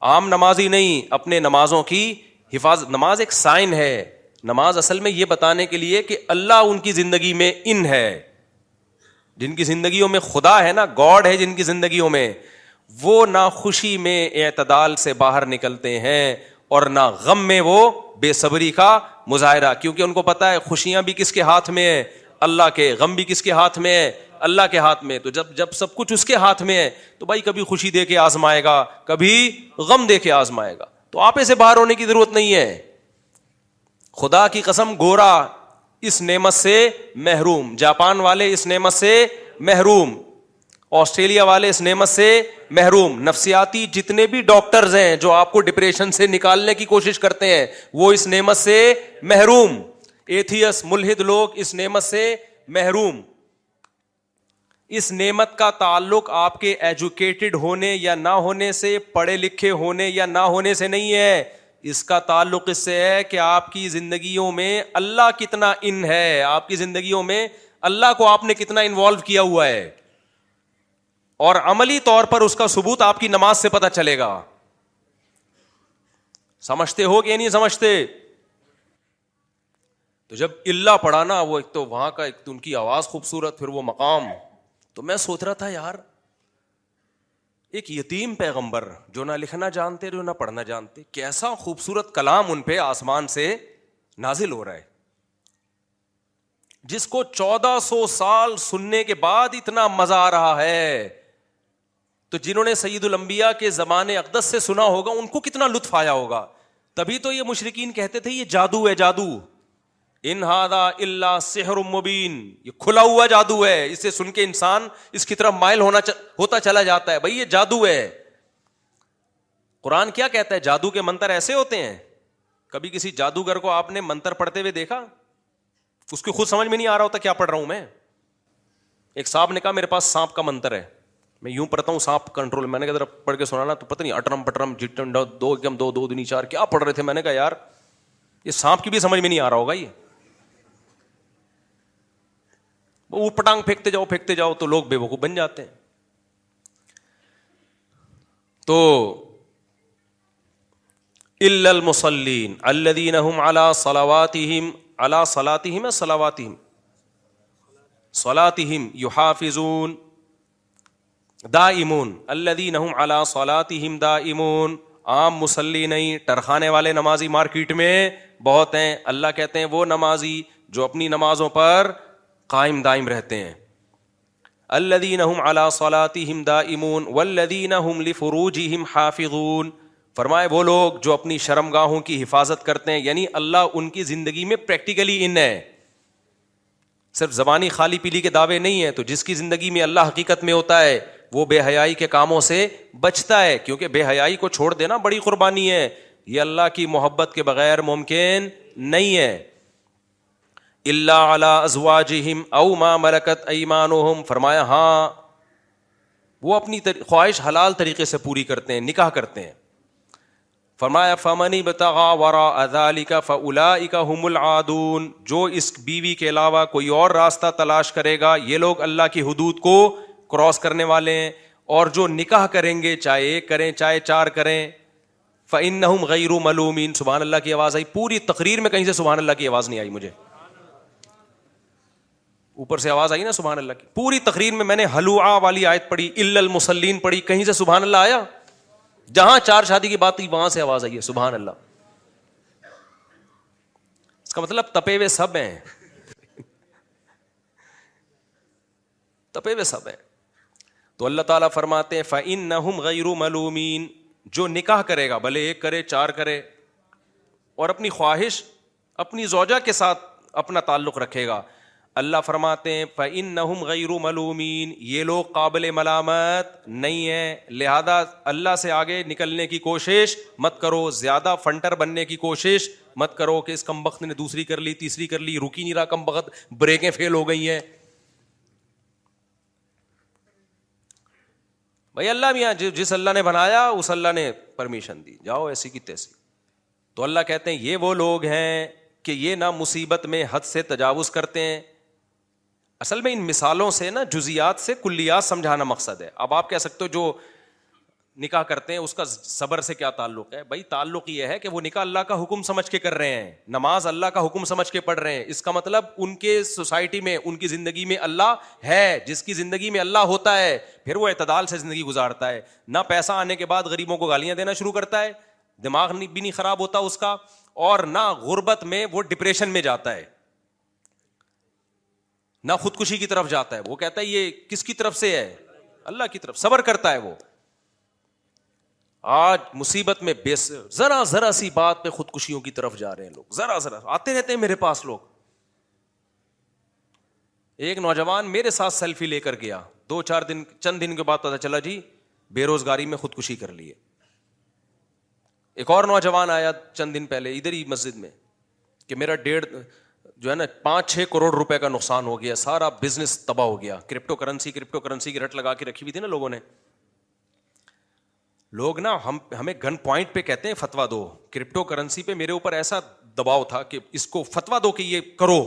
عام نمازی نہیں اپنے نمازوں کی حفاظت نماز ایک سائن ہے نماز اصل میں یہ بتانے کے لیے کہ اللہ ان کی زندگی میں ان ہے جن کی زندگیوں میں خدا ہے نا گاڈ ہے جن کی زندگیوں میں وہ نہ خوشی میں اعتدال سے باہر نکلتے ہیں اور نہ غم میں وہ بے صبری کا مظاہرہ کیونکہ ان کو پتا ہے خوشیاں بھی کس کے ہاتھ میں ہے اللہ کے غم بھی کس کے ہاتھ میں ہے اللہ کے ہاتھ میں تو جب جب سب کچھ اس کے ہاتھ میں ہے تو بھائی کبھی خوشی دے کے آزمائے گا کبھی غم دے کے آزمائے گا تو آپ سے باہر ہونے کی ضرورت نہیں ہے خدا کی قسم گورا اس نعمت سے محروم جاپان والے اس نعمت سے محروم آسٹریلیا والے اس نعمت سے محروم نفسیاتی جتنے بھی ڈاکٹرز ہیں جو آپ کو ڈپریشن سے نکالنے کی کوشش کرتے ہیں وہ اس نعمت سے محروم ایتھیس ملحد لوگ اس نعمت سے محروم اس نعمت کا تعلق آپ کے ایجوکیٹڈ ہونے یا نہ ہونے سے پڑھے لکھے ہونے یا نہ ہونے سے نہیں ہے اس کا تعلق اس سے ہے کہ آپ کی زندگیوں میں اللہ کتنا ان ہے آپ کی زندگیوں میں اللہ کو آپ نے کتنا انوالو کیا ہوا ہے اور عملی طور پر اس کا ثبوت آپ کی نماز سے پتہ چلے گا سمجھتے ہو کہ نہیں سمجھتے تو جب اللہ پڑھانا وہ ایک تو وہاں کا ایک تو ان کی آواز خوبصورت پھر وہ مقام تو میں سوچ رہا تھا یار ایک یتیم پیغمبر جو نہ لکھنا جانتے جو نہ پڑھنا جانتے کیسا خوبصورت کلام ان پہ آسمان سے نازل ہو رہا ہے جس کو چودہ سو سال سننے کے بعد اتنا مزہ آ رہا ہے تو جنہوں نے سعید المبیا کے زمانے اقدس سے سنا ہوگا ان کو کتنا لطف آیا ہوگا تبھی تو یہ مشرقین کہتے تھے یہ جادو ہے جادو انہادا اللہ سہر مبین یہ کھلا ہوا جادو ہے اسے سن کے انسان اس کی طرف مائل ہونا ہوتا چلا جاتا ہے بھائی یہ جادو ہے قرآن کیا کہتا ہے جادو کے منتر ایسے ہوتے ہیں کبھی کسی جادوگر کو آپ نے منتر پڑھتے ہوئے دیکھا اس کی خود سمجھ میں نہیں آ رہا ہوتا کیا پڑھ رہا ہوں میں ایک صاحب نے کہا میرے پاس سانپ کا منتر ہے میں یوں پڑھتا ہوں سانپ کنٹرول میں نے کہا پڑھ کے سنا نا تو پتہ نہیں اٹرم پٹرم جٹ دو دو دن چار کیا پڑھ رہے تھے میں نے کہا یار یہ سانپ کی بھی سمجھ میں نہیں آ رہا ہوگا یہ وہ پٹانگ پھینکتے جاؤ پھینکتے جاؤ تو لوگ بے وقوف بن جاتے ہیں تو المسلین الدین صلاواتیم سلام یو حافظون دا امون اللہ اللہ سولام دا امون عام مسلی نہیں ٹرخانے والے نمازی مارکیٹ میں بہت ہیں اللہ کہتے ہیں وہ نمازی جو اپنی نمازوں پر قائم دائم رہتے ہیں الدین ہم دا امون ہم حافظون فرمائے وہ لوگ جو اپنی شرم گاہوں کی حفاظت کرتے ہیں یعنی اللہ ان کی زندگی میں پریکٹیکلی ان ہے صرف زبانی خالی پیلی کے دعوے نہیں ہیں تو جس کی زندگی میں اللہ حقیقت میں ہوتا ہے وہ بے حیائی کے کاموں سے بچتا ہے کیونکہ بے حیائی کو چھوڑ دینا بڑی قربانی ہے یہ اللہ کی محبت کے بغیر ممکن نہیں ہے اللہ علی ازوا جہم او ما ملکت ای فرمایا ہاں وہ اپنی خواہش حلال طریقے سے پوری کرتے ہیں نکاح کرتے ہیں فرمایا فمنی بتا ذالک فاولائک کا العادون جو اس بیوی کے علاوہ کوئی اور راستہ تلاش کرے گا یہ لوگ اللہ کی حدود کو کراس کرنے والے ہیں اور جو نکاح کریں گے چاہے ایک کریں چاہے چار کریں فن غیر ملومین سبحان اللہ کی آواز آئی پوری تقریر میں کہیں سے سبحان اللہ کی آواز نہیں آئی مجھے اوپر سے آواز آئی نا سبحان اللہ کی پوری تقریر میں میں نے ہلوا والی آیت پڑھی ال المسلین پڑھی کہیں سے سبحان اللہ آیا جہاں چار شادی کی بات تھی وہاں سے آواز آئی ہے سبحان اللہ اس کا مطلب تپے ہوئے سب ہیں تپے ہوئے سب ہیں تو اللہ تعالیٰ فرماتے ہیں فعین نہ ملومین جو نکاح کرے گا بھلے ایک کرے چار کرے اور اپنی خواہش اپنی زوجہ کے ساتھ اپنا تعلق رکھے گا اللہ فرماتے ہیں غیر ملومین یہ لوگ قابل ملامت نہیں ہیں لہذا اللہ سے آگے نکلنے کی کوشش مت کرو زیادہ فنٹر بننے کی کوشش مت کرو کہ اس کم وقت نے دوسری کر کر لی لی تیسری رکی نہیں رہا کم وقت بریکیں فیل ہو گئی ہیں بھائی اللہ میاں جس اللہ نے بنایا اس اللہ نے پرمیشن دی جاؤ ایسی کی تیسی تو اللہ کہتے ہیں یہ وہ لوگ ہیں کہ یہ نہ مصیبت میں حد سے تجاوز کرتے ہیں اصل میں ان مثالوں سے نا جزیات سے کلیات سمجھانا مقصد ہے اب آپ کہہ سکتے ہو جو نکاح کرتے ہیں اس کا صبر سے کیا تعلق ہے بھائی تعلق یہ ہے کہ وہ نکاح اللہ کا حکم سمجھ کے کر رہے ہیں نماز اللہ کا حکم سمجھ کے پڑھ رہے ہیں اس کا مطلب ان کے سوسائٹی میں ان کی زندگی میں اللہ ہے جس کی زندگی میں اللہ ہوتا ہے پھر وہ اعتدال سے زندگی گزارتا ہے نہ پیسہ آنے کے بعد غریبوں کو گالیاں دینا شروع کرتا ہے دماغ بھی نہیں خراب ہوتا اس کا اور نہ غربت میں وہ ڈپریشن میں جاتا ہے نہ خودکشی کی طرف جاتا ہے وہ کہتا ہے یہ کس کی طرف سے ہے اللہ کی طرف صبر کرتا ہے وہ آج مصیبت میں بے ذرا ذرا سی بات پہ خودکشیوں کی طرف جا رہے ہیں لوگ ذرا ذرا آتے رہتے ہیں میرے پاس لوگ ایک نوجوان میرے ساتھ سیلفی لے کر گیا دو چار دن چند دن کے بعد پتا چلا جی بے روزگاری میں خودکشی کر لیے ایک اور نوجوان آیا چند دن پہلے ادھر ہی مسجد میں کہ میرا ڈیڑھ جو ہے نا پانچ چھ کروڑ روپے کا نقصان ہو گیا سارا بزنس تباہ ہو گیا کرپٹو کرنسی کرپٹو کرنسی کی رٹ لگا کے رکھی ہوئی تھی نا لوگوں نے لوگ نا ہم ہمیں گن پوائنٹ پہ کہتے ہیں فتوا دو کرپٹو کرنسی پہ میرے اوپر ایسا دباؤ تھا کہ اس کو فتوا دو کہ یہ کرو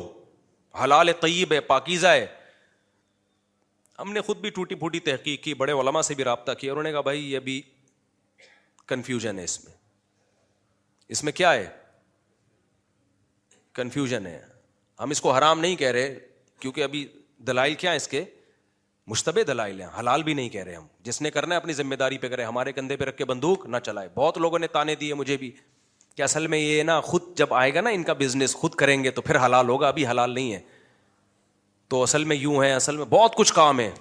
حلال طیب ہے پاکیزہ ہے ہم نے خود بھی ٹوٹی پھوٹی تحقیق کی بڑے علما سے بھی رابطہ کیا انہوں نے کہا بھائی یہ بھی کنفیوژن ہے اس میں اس میں کیا ہے کنفیوژن ہے ہم اس کو حرام نہیں کہہ رہے کیونکہ ابھی دلائل کیا اس کے مشتبہ دلائل ہیں حلال بھی نہیں کہہ رہے ہم جس نے کرنا ہے اپنی ذمہ داری پہ کرے ہمارے کندھے پہ رکھ کے بندوق نہ چلائے بہت لوگوں نے تانے دیے مجھے بھی کہ اصل میں یہ نا خود جب آئے گا نا ان کا بزنس خود کریں گے تو پھر حلال ہوگا ابھی حلال نہیں ہے تو اصل میں یوں ہے اصل میں بہت کچھ کام ہے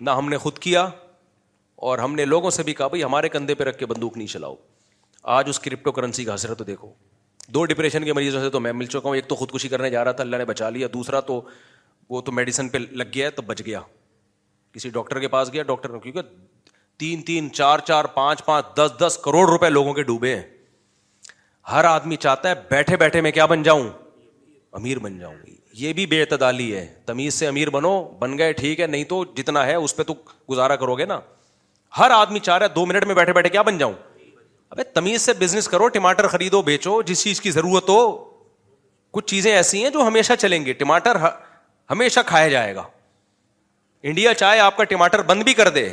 نہ ہم نے خود کیا اور ہم نے لوگوں سے بھی کہا بھائی ہمارے کندھے پہ رکھ کے بندوق نہیں چلاؤ آج اس کرپٹو کرنسی کا حسرت تو دیکھو دو ڈپریشن کے مریضوں سے تو میں مل چکا ہوں ایک تو خودکشی کرنے جا رہا تھا اللہ نے بچا لیا دوسرا تو وہ تو میڈیسن پہ لگ گیا تو بچ گیا کسی ڈاکٹر کے پاس گیا ڈاکٹر نے کیونکہ تین تین چار چار پانچ پانچ دس دس کروڑ روپئے لوگوں کے ڈوبے ہیں ہر آدمی چاہتا ہے بیٹھے بیٹھے میں کیا بن جاؤں امیر بن جاؤں یہ بھی بے اعتدالی ہے تمیز سے امیر بنو بن گئے ٹھیک ہے نہیں تو جتنا ہے اس پہ تو گزارا کرو گے نا ہر آدمی چاہ رہا ہے دو منٹ میں بیٹھے بیٹھے کیا بن جاؤں تمیز سے بزنس کرو ٹماٹر خریدو بیچو جس چیز کی ضرورت ہو کچھ چیزیں ایسی ہیں جو ہمیشہ چلیں گے ٹماٹر ہمیشہ کھایا جائے گا انڈیا چاہے آپ کا ٹماٹر بند بھی کر دے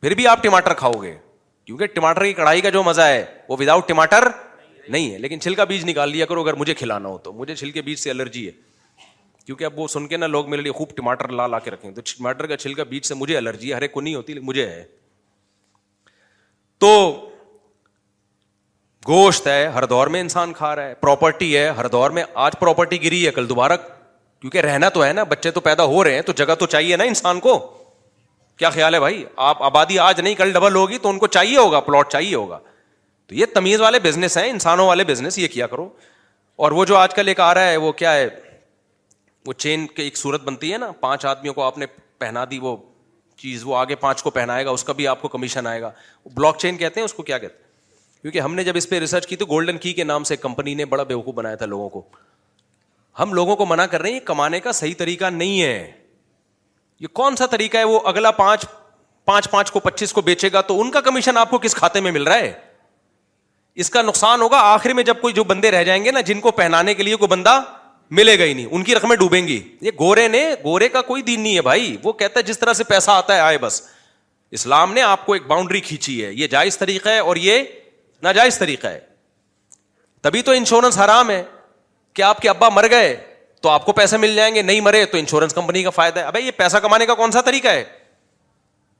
پھر بھی آپ ٹماٹر کھاؤ گے کیونکہ ٹماٹر کی کڑھائی کا جو مزہ ہے وہ وداؤٹ ٹماٹر نہیں ہے لیکن چھلکا بیج نکال لیا کرو اگر مجھے کھلانا ہو تو مجھے چھلکے بیج سے الرجی ہے کیونکہ اب وہ سن کے نا لوگ میرے لیے خوب ٹماٹر لا لا کے رکھیں تو ٹماٹر کا چھلکا بیج سے مجھے الرجی ہے ہر ایک کو نہیں ہوتی مجھے ہے تو گوشت ہے ہر دور میں انسان کھا رہا ہے پراپرٹی ہے ہر دور میں آج پراپرٹی گری ہے کل دوبارہ کیونکہ رہنا تو ہے نا بچے تو پیدا ہو رہے ہیں تو جگہ تو چاہیے نا انسان کو کیا خیال ہے بھائی آپ آبادی آج نہیں کل ڈبل ہوگی تو ان کو چاہیے ہوگا پلاٹ چاہیے ہوگا تو یہ تمیز والے بزنس ہیں انسانوں والے بزنس یہ کیا کرو اور وہ جو آج کل ایک آ رہا ہے وہ کیا ہے وہ چین کے ایک صورت بنتی ہے نا پانچ آدمیوں کو آپ نے پہنا دی وہ چیز وہ آگے پانچ کو پہنائے گا اس کا بھی آپ کو کمیشن آئے گا بلاک چین کہتے ہیں اس کو کیا کہتے ہیں کیونکہ ہم نے جب اس پہ ریسرچ کی تو گولڈن کی کے نام سے کمپنی نے بڑا بیوقوف بنایا تھا لوگوں کو ہم لوگوں کو منع کر رہے ہیں یہ کمانے کا صحیح طریقہ نہیں ہے یہ کون سا طریقہ ہے وہ اگلا پانچ پانچ پانچ کو پچیس کو بیچے گا تو ان کا کمیشن آپ کو کس کھاتے میں مل رہا ہے اس کا نقصان ہوگا آخر میں جب کوئی جو بندے رہ جائیں گے نا جن کو پہنانے کے لیے کوئی بندہ ملے گا ہی نہیں ان کی رقمیں ڈوبیں گی یہ گورے نے گورے کا کوئی دین نہیں ہے بھائی وہ کہتا ہے جس طرح سے پیسہ آتا ہے آئے بس اسلام نے آپ کو ایک باؤنڈری کھینچی ہے یہ جائز طریقہ ہے اور یہ ناجائز طریقہ ہے تبھی تو انشورنس حرام ہے کہ آپ کے ابا مر گئے تو آپ کو پیسے مل جائیں گے نہیں مرے تو انشورنس کمپنی کا فائدہ ہے ابھی یہ پیسہ کمانے کا کون سا طریقہ ہے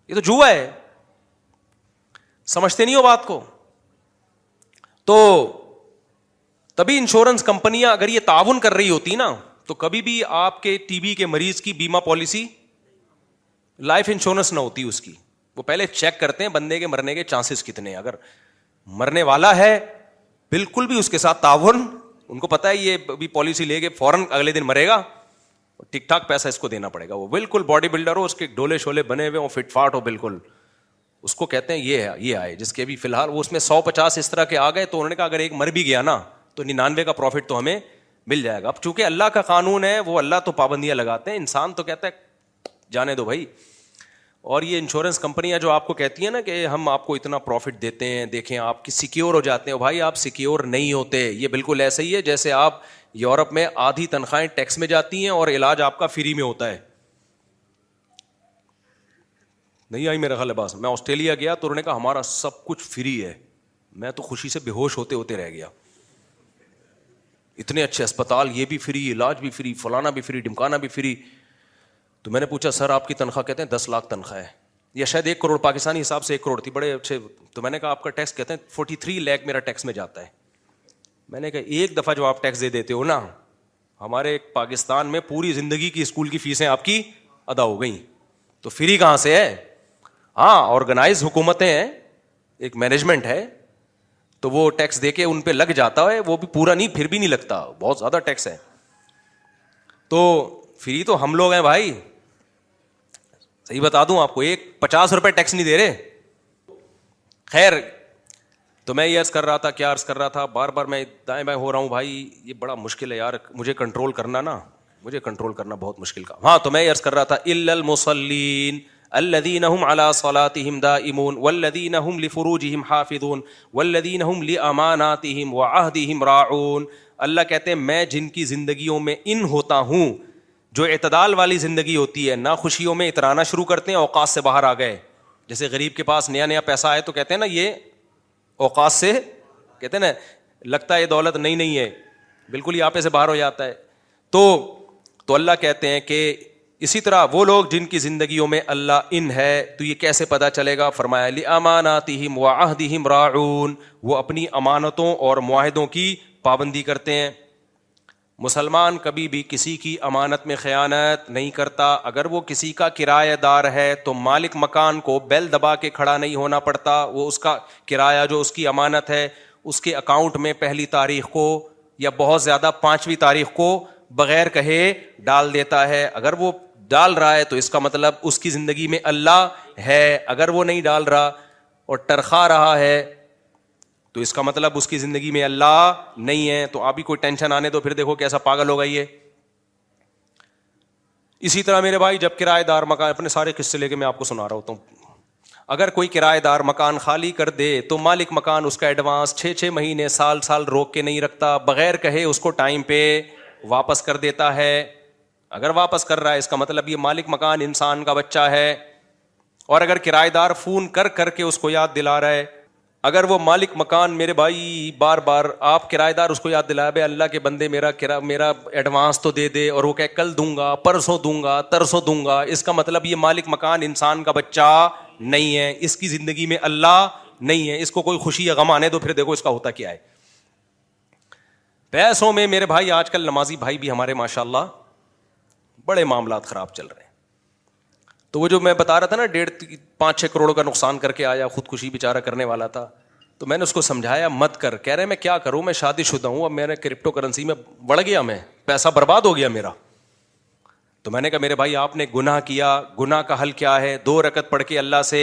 یہ تو جوا ہے سمجھتے نہیں ہو بات کو تو تبھی انشورنس کمپنیاں اگر یہ تعاون کر رہی ہوتی نا تو کبھی بھی آپ کے ٹی بی کے مریض کی بیما پالیسی لائف انشورنس نہ ہوتی اس کی وہ پہلے چیک کرتے ہیں بندے کے مرنے کے چانسز کتنے ہیں اگر مرنے والا ہے بالکل بھی اس کے ساتھ تعاون ان کو پتا ہے یہ بھی پالیسی لے کے فوراً اگلے دن مرے گا ٹھیک ٹھاک پیسہ اس کو دینا پڑے گا وہ بالکل باڈی بلڈر ہو اس کے ڈولے شولے بنے ہوئے ہوں فٹ فاٹ ہو بالکل اس کو کہتے ہیں یہ ہے یہ آئے جس کے بھی فی الحال وہ اس میں سو پچاس اس طرح کے آ گئے تو انہوں نے کہا اگر ایک مر بھی گیا نا تو ننانوے کا پروفٹ تو ہمیں مل جائے گا اب چونکہ اللہ کا قانون ہے وہ اللہ تو پابندیاں لگاتے ہیں انسان تو کہتا ہے جانے دو بھائی اور یہ انشورنس کمپنیاں جو آپ کو کہتی ہیں نا کہ ہم آپ کو اتنا پروفٹ دیتے ہیں دیکھیں آپ کی سیکیور ہو جاتے ہیں بھائی آپ سیکیور نہیں ہوتے یہ بالکل ایسا ہی ہے جیسے آپ یورپ میں آدھی تنخواہیں ٹیکس میں جاتی ہیں اور علاج آپ کا فری میں ہوتا ہے نہیں آئی میرا خیال لباس میں آسٹریلیا گیا تو انہوں نے کہا ہمارا سب کچھ فری ہے میں تو خوشی سے بے ہوش ہوتے ہوتے رہ گیا اتنے اچھے اسپتال یہ بھی فری علاج بھی فری فلانا بھی فری ڈمکانا بھی فری تو میں نے پوچھا سر آپ کی تنخواہ کہتے ہیں دس لاکھ تنخواہ ہے یا شاید ایک کروڑ پاکستانی حساب سے ایک کروڑ تھی بڑے اچھے تو میں نے کہا آپ کا ٹیکس کہتے ہیں فورٹی تھری لیک میرا ٹیکس میں جاتا ہے میں نے کہا ایک دفعہ جو آپ ٹیکس دے دیتے ہو نا ہمارے پاکستان میں پوری زندگی کی اسکول کی فیسیں آپ کی ادا ہو گئیں تو فری کہاں سے ہے ہاں آرگنائز حکومتیں ہیں ایک مینجمنٹ ہے تو وہ ٹیکس دے کے ان پہ لگ جاتا ہے وہ بھی پورا نہیں پھر بھی نہیں لگتا بہت زیادہ ٹیکس ہے تو فری تو ہم لوگ ہیں بھائی صحیح بتا دوں آپ کو ایک پچاس روپئے ٹیکس نہیں دے رہے خیر تو میں یہ عرض کر رہا تھا کیا عرض کر رہا تھا بار بار میں دائیں بائیں ہو رہا ہوں بھائی یہ بڑا مشکل ہے یار مجھے کنٹرول کرنا نا مجھے کنٹرول کرنا بہت مشکل کا ہاں تو میں یہ عرض کر رہا تھا الدین اللہ صلاحم دا امون ولدین ہم حافظون ولدین اللہ کہتے ہیں میں جن کی زندگیوں میں ان ہوتا ہوں جو اعتدال والی زندگی ہوتی ہے نہ خوشیوں میں اترانا شروع کرتے ہیں اوقات سے باہر آ گئے جیسے غریب کے پاس نیا نیا پیسہ آئے تو کہتے ہیں نا یہ اوقات سے کہتے ہیں نا لگتا ہے دولت نہیں نہیں ہے بالکل ہی آپے سے باہر ہو جاتا ہے تو تو اللہ کہتے ہیں کہ اسی طرح وہ لوگ جن کی زندگیوں میں اللہ ان ہے تو یہ کیسے پتا چلے گا فرمایا امانات راؤن وہ اپنی امانتوں اور معاہدوں کی پابندی کرتے ہیں مسلمان کبھی بھی کسی کی امانت میں خیانت نہیں کرتا اگر وہ کسی کا کرایہ دار ہے تو مالک مکان کو بیل دبا کے کھڑا نہیں ہونا پڑتا وہ اس کا کرایہ جو اس کی امانت ہے اس کے اکاؤنٹ میں پہلی تاریخ کو یا بہت زیادہ پانچویں تاریخ کو بغیر کہے ڈال دیتا ہے اگر وہ ڈال رہا ہے تو اس کا مطلب اس کی زندگی میں اللہ ہے اگر وہ نہیں ڈال رہا اور ٹرخا رہا ہے تو اس کا مطلب اس کی زندگی میں اللہ نہیں ہے تو آپ ہی کوئی ٹینشن آنے تو پھر دیکھو کیسا پاگل ہوگا یہ اسی طرح میرے بھائی جب کرایہ دار مکان اپنے سارے قصے لے کے میں آپ کو سنا رہا ہوتا ہوں اگر کوئی کرایہ دار مکان خالی کر دے تو مالک مکان اس کا ایڈوانس چھ چھ مہینے سال سال روک کے نہیں رکھتا بغیر کہے اس کو ٹائم پہ واپس کر دیتا ہے اگر واپس کر رہا ہے اس کا مطلب یہ مالک مکان انسان کا بچہ ہے اور اگر کرایہ دار فون کر کر کے اس کو یاد دلا رہا ہے اگر وہ مالک مکان میرے بھائی بار بار آپ کرایہ دار اس کو یاد دلایا بھائی اللہ کے بندے میرا کرا میرا ایڈوانس تو دے دے اور وہ کہ کل دوں گا پرسوں دوں گا ترسوں دوں گا اس کا مطلب یہ مالک مکان انسان کا بچہ نہیں ہے اس کی زندگی میں اللہ نہیں ہے اس کو کوئی خوشی یا غم آنے دو پھر دیکھو اس کا ہوتا کیا ہے پیسوں میں میرے بھائی آج کل نمازی بھائی بھی ہمارے ماشاء اللہ بڑے معاملات خراب چل رہے ہیں تو وہ جو میں بتا رہا تھا نا ڈیڑھ پانچ چھ کروڑ کا نقصان کر کے آیا خود کشی کرنے والا تھا تو میں نے اس کو سمجھایا مت کر کہہ رہے میں کیا کروں میں شادی شدہ ہوں اب میں نے کرپٹو کرنسی میں بڑھ گیا میں پیسہ برباد ہو گیا میرا تو میں نے کہا میرے بھائی آپ نے گناہ کیا گناہ کا حل کیا ہے دو رکت پڑھ کے اللہ سے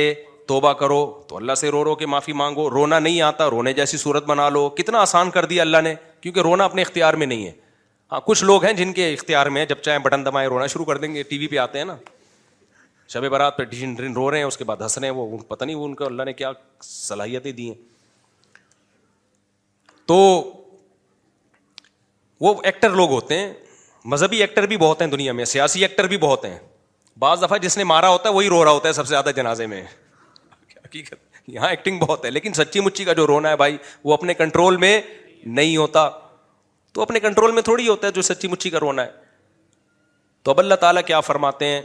توبہ کرو تو اللہ سے رو رو کے معافی مانگو رونا نہیں آتا رونے جیسی صورت بنا لو کتنا آسان کر دیا اللہ نے کیونکہ رونا اپنے اختیار میں نہیں ہے ہاں کچھ لوگ ہیں جن کے اختیار میں جب چاہے بٹن دبائیں رونا شروع کر دیں گے ٹی وی پہ آتے ہیں نا شب برات پہ ڈھین ڈن رو رہے ہیں اس کے بعد ہنس رہے ہیں وہ پتہ نہیں وہ ان کو اللہ نے کیا صلاحیتیں دی ہیں تو وہ ایکٹر لوگ ہوتے ہیں مذہبی ایکٹر بھی بہت ہیں دنیا میں سیاسی ایکٹر بھی بہت ہیں بعض دفعہ جس نے مارا ہوتا ہے وہی رو رہا ہوتا ہے سب سے زیادہ جنازے میں حقیقت یہاں ایکٹنگ بہت ہے لیکن سچی مچی کا جو رونا ہے بھائی وہ اپنے کنٹرول میں نہیں ہوتا تو اپنے کنٹرول میں تھوڑی ہوتا ہے جو سچی مچی کا رونا ہے تو اب اللہ تعالیٰ کیا فرماتے ہیں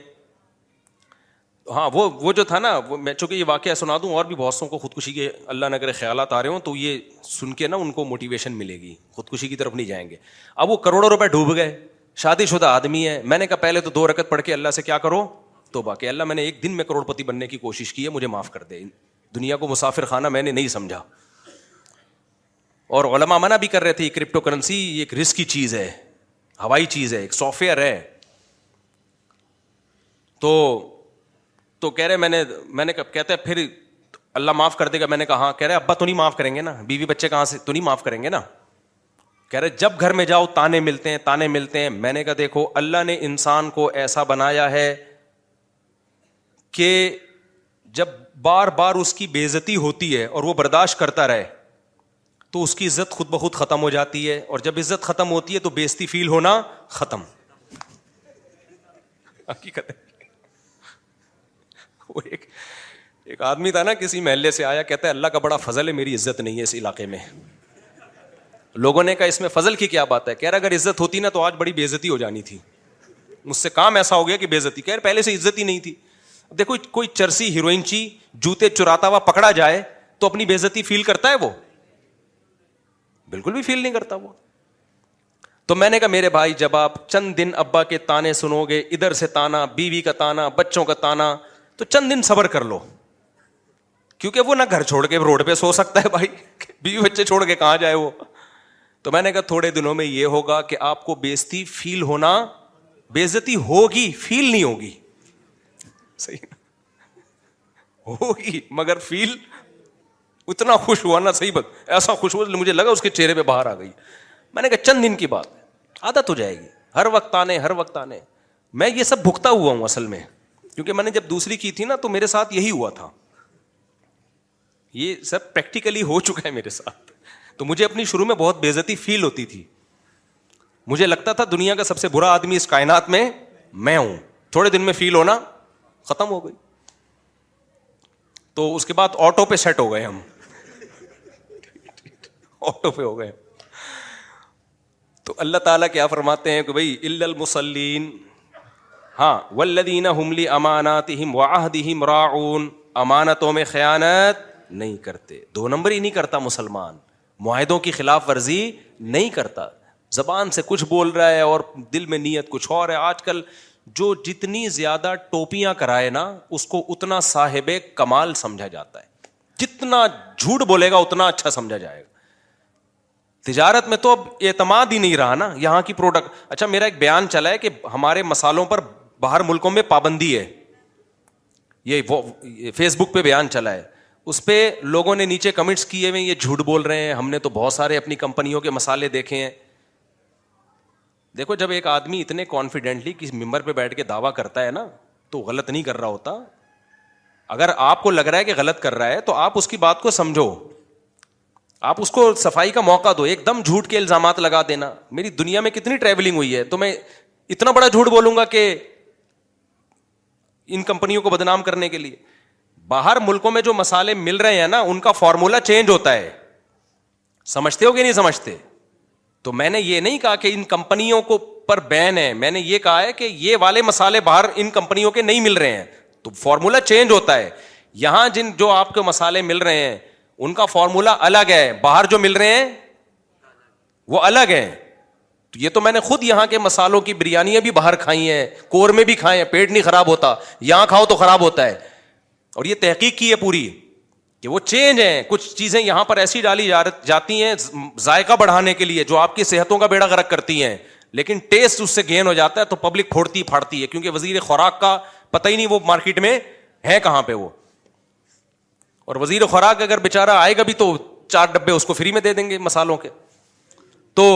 ہاں وہ وہ جو تھا نا وہ میں چونکہ یہ واقعہ سنا دوں اور بھی بہت سو کو خودکشی کے اللہ خیالات آ رہے ہوں تو یہ سن کے نا ان کو موٹیویشن ملے گی خودکشی کی طرف نہیں جائیں گے اب وہ کروڑوں روپے ڈوب گئے شادی شدہ آدمی ہے میں نے کہا پہلے تو دو رکت پڑھ کے اللہ سے کیا کرو تو باقی اللہ میں نے ایک دن میں کروڑ پتی بننے کی کوشش کی ہے مجھے معاف کر دے دنیا کو مسافر خانہ میں نے نہیں سمجھا اور علما منع بھی کر رہے تھے کرپٹو کرنسی ایک ایک رسکی چیز ہے ہوائی چیز ہے ایک سافٹ ویئر ہے تو تو کہہ رہے میں نے میں نے کہتے پھر اللہ معاف کر دے گا میں نے کہا ہاں، کہہ رہے ابا تو نہیں معاف کریں گے نا نا بیوی بچے کہاں سے تو نہیں معاف کریں گے کہہ رہے جب گھر میں جاؤ تانے ملتے ہیں تانے ملتے ہیں میں نے کہا دیکھو اللہ نے انسان کو ایسا بنایا ہے کہ جب بار بار اس کی بےزتی ہوتی ہے اور وہ برداشت کرتا رہے تو اس کی عزت خود بخود ختم ہو جاتی ہے اور جب عزت ختم ہوتی ہے تو بےزتی فیل ہونا ختم حقیقت ایک ایک آدمی تھا نا کسی محلے سے آیا کہتا ہے اللہ کا بڑا فضل ہے میری عزت نہیں ہے اس علاقے میں لوگوں نے کہا اس میں فضل کی کیا بات ہے کہہ رہا اگر عزت ہوتی نا تو آج بڑی بےزتی ہو جانی تھی مجھ سے کام ایسا ہو گیا کہ بےزتی کہہ رہے پہلے سے عزت ہی نہیں تھی دیکھو کوئی چرسی ہیروئنچی جوتے چراتا ہوا پکڑا جائے تو اپنی بےزتی فیل کرتا ہے وہ بالکل بھی فیل نہیں کرتا وہ تو میں نے کہا میرے بھائی جب آپ چند دن ابا کے تانے سنو گے ادھر سے تانا بیوی کا تانا بچوں کا تانا تو چند دن صبر کر لو کیونکہ وہ نہ گھر چھوڑ کے روڈ پہ سو سکتا ہے بھائی بیوی بچے چھوڑ کے کہاں جائے وہ تو میں نے کہا تھوڑے دنوں میں یہ ہوگا کہ آپ کو بےزتی فیل ہونا بےزتی ہوگی فیل نہیں ہوگی صحیح ہوگی مگر فیل اتنا خوش ہوا نا صحیح بات ایسا خوش ہوا مجھے لگا اس کے چہرے پہ باہر آ گئی میں نے کہا چند دن کی بات عادت ہو جائے گی ہر وقت آنے ہر وقت آنے میں یہ سب بھگتا ہوا ہوں اصل میں کیونکہ میں نے جب دوسری کی تھی نا تو میرے ساتھ یہی ہوا تھا یہ سب پریکٹیکلی ہو چکا ہے میرے ساتھ تو مجھے اپنی شروع میں بہت بےزتی فیل ہوتی تھی مجھے لگتا تھا دنیا کا سب سے برا آدمی اس کائنات میں میں ہوں تھوڑے دن میں فیل ہونا ختم ہو گئی تو اس کے بعد آٹو پہ سیٹ ہو گئے ہم آٹو پہ ہو گئے تو اللہ تعالیٰ کیا فرماتے ہیں کہ بھائی المسلین ہاں ولدین امانات امانتوں میں خیانت نہیں کرتے دو نمبر ہی نہیں کرتا مسلمان معاہدوں کی خلاف ورزی نہیں کرتا زبان سے کچھ بول رہا ہے اور دل میں نیت کچھ اور ہے آج کل جو جتنی زیادہ ٹوپیاں کرائے نا اس کو اتنا صاحب کمال سمجھا جاتا ہے جتنا جھوٹ بولے گا اتنا اچھا سمجھا جائے گا تجارت میں تو اب اعتماد ہی نہیں رہا نا یہاں کی پروڈکٹ اچھا میرا ایک بیان چلا ہے کہ ہمارے مسالوں پر باہر ملکوں میں پابندی ہے یہ فیس بک پہ بیان چلا ہے اس پہ لوگوں نے نیچے کمنٹس کیے ہوئے یہ جھوٹ بول رہے ہیں ہم نے تو بہت سارے اپنی کمپنیوں کے مسالے دیکھے ہیں دیکھو جب ایک آدمی اتنے کانفیڈینٹلی کسی ممبر پہ بیٹھ کے دعویٰ کرتا ہے نا تو غلط نہیں کر رہا ہوتا اگر آپ کو لگ رہا ہے کہ غلط کر رہا ہے تو آپ اس کی بات کو سمجھو آپ اس کو صفائی کا موقع دو ایک دم جھوٹ کے الزامات لگا دینا میری دنیا میں کتنی ٹریولنگ ہوئی ہے تو میں اتنا بڑا جھوٹ بولوں گا کہ ان کمپنیوں کو بدنام کرنے کے لیے باہر ملکوں میں جو مسالے مل رہے ہیں نا ان کا فارمولا چینج ہوتا ہے سمجھتے ہو کہ نہیں سمجھتے تو میں نے یہ نہیں کہا کہ ان کمپنیوں کو پر بین ہے میں نے یہ کہا ہے کہ یہ والے مسالے باہر ان کمپنیوں کے نہیں مل رہے ہیں تو فارمولا چینج ہوتا ہے یہاں جن جو آپ کے مسالے مل رہے ہیں ان کا فارمولا الگ ہے باہر جو مل رہے ہیں وہ الگ ہے یہ تو میں نے خود یہاں کے مسالوں کی بریانیاں بھی باہر کھائی ہیں کور میں بھی کھائے ہیں پیٹ نہیں خراب ہوتا یہاں کھاؤ تو خراب ہوتا ہے اور یہ تحقیق کی ہے پوری کہ وہ چینج ہیں کچھ چیزیں یہاں پر ایسی ڈالی جاتی ہیں ذائقہ بڑھانے کے لیے جو آپ کی صحتوں کا بیڑا غرق کرتی ہیں لیکن ٹیسٹ اس سے گین ہو جاتا ہے تو پبلک پھوڑتی پھاڑتی ہے کیونکہ وزیر خوراک کا پتہ ہی نہیں وہ مارکیٹ میں ہے کہاں پہ وہ اور وزیر خوراک اگر بےچارا آئے گا بھی تو چار ڈبے اس کو فری میں دے دیں گے مسالوں کے تو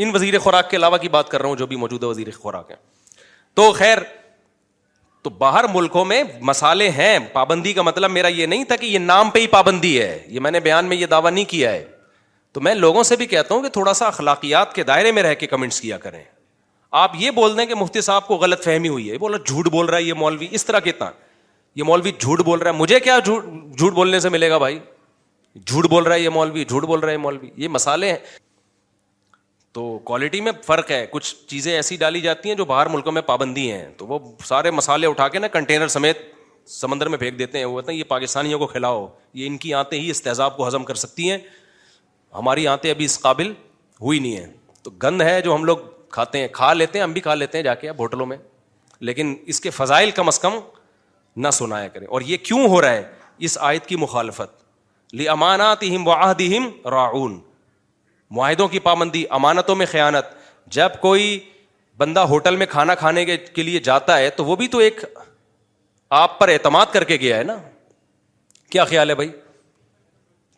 ان وزیر خوراک کے علاوہ کی بات کر رہا ہوں جو بھی موجودہ وزیر خوراک ہے تو خیر تو باہر ملکوں میں مسالے ہیں پابندی کا مطلب میرا یہ نہیں تھا کہ یہ نام پہ ہی پابندی ہے یہ میں نے بیان میں یہ دعویٰ نہیں کیا ہے تو میں لوگوں سے بھی کہتا ہوں کہ تھوڑا سا اخلاقیات کے دائرے میں رہ کے کمنٹس کیا کریں آپ یہ بول دیں کہ مفتی صاحب کو غلط فہمی ہوئی ہے بولا جھوٹ بول رہا ہے یہ مولوی اس طرح کتنا یہ مولوی جھوٹ بول رہا ہے مجھے کیا جھوٹ بولنے سے ملے گا بھائی جھوٹ بول رہا ہے یہ مولوی جھوٹ بول رہا ہے مولوی یہ مسالے ہیں تو کوالٹی میں فرق ہے کچھ چیزیں ایسی ڈالی جاتی ہیں جو باہر ملکوں میں پابندی ہیں تو وہ سارے مسالے اٹھا کے نا کنٹینر سمیت سمندر میں پھینک دیتے ہیں وہ کہتے ہیں یہ پاکستانیوں کو کھلاؤ یہ ان کی آنتیں ہی اس تہذاب کو ہضم کر سکتی ہیں ہماری آنتیں ابھی اس قابل ہوئی نہیں ہیں تو گند ہے جو ہم لوگ کھاتے ہیں کھا لیتے ہیں ہم بھی کھا لیتے ہیں جا کے اب ہوٹلوں میں لیکن اس کے فضائل کم از کم نہ سنایا کریں اور یہ کیوں ہو رہا ہے اس آیت کی مخالفت لی امانات ہم وعدہ راعون معاہدوں کی پابندی امانتوں میں خیانت جب کوئی بندہ ہوٹل میں کھانا کھانے کے لیے جاتا ہے تو وہ بھی تو ایک آپ پر اعتماد کر کے گیا ہے نا کیا خیال ہے بھائی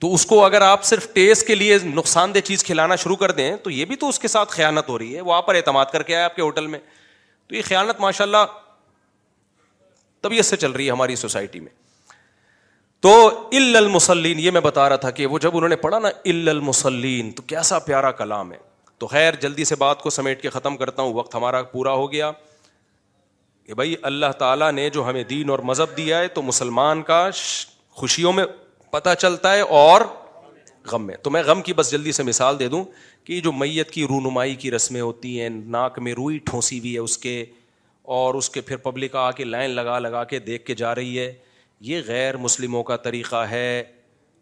تو اس کو اگر آپ صرف ٹیسٹ کے لیے نقصان دہ چیز کھلانا شروع کر دیں تو یہ بھی تو اس کے ساتھ خیانت ہو رہی ہے وہ آپ پر اعتماد کر کے آیا آپ کے ہوٹل میں تو یہ خیانت ماشاء اللہ طبیعت سے چل رہی ہے ہماری سوسائٹی میں تو المسلین یہ میں بتا رہا تھا کہ وہ جب انہوں نے پڑھا نا ال المسلین تو کیسا پیارا کلام ہے تو خیر جلدی سے بات کو سمیٹ کے ختم کرتا ہوں وقت ہمارا پورا ہو گیا کہ بھائی اللہ تعالیٰ نے جو ہمیں دین اور مذہب دیا ہے تو مسلمان کا خوشیوں میں پتہ چلتا ہے اور غم میں تو میں غم کی بس جلدی سے مثال دے دوں کہ جو میت کی رونمائی کی رسمیں ہوتی ہیں ناک میں روئی ٹھونسی ہوئی ہے اس کے اور اس کے پھر پبلک آ کے لائن لگا لگا کے دیکھ کے جا رہی ہے یہ غیر مسلموں کا طریقہ ہے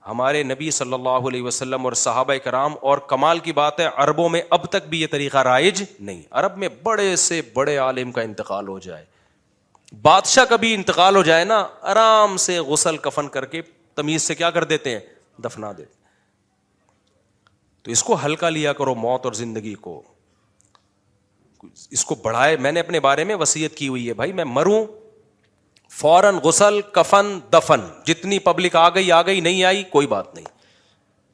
ہمارے نبی صلی اللہ علیہ وسلم اور صحابہ کرام اور کمال کی بات ہے عربوں میں اب تک بھی یہ طریقہ رائج نہیں عرب میں بڑے سے بڑے عالم کا انتقال ہو جائے بادشاہ کا بھی انتقال ہو جائے نا آرام سے غسل کفن کر کے تمیز سے کیا کر دیتے ہیں دفنا دے تو اس کو ہلکا لیا کرو موت اور زندگی کو اس کو بڑھائے میں نے اپنے بارے میں وسیعت کی ہوئی ہے بھائی میں مروں فوراً غسل کفن دفن جتنی پبلک آ گئی آ گئی نہیں آئی کوئی بات نہیں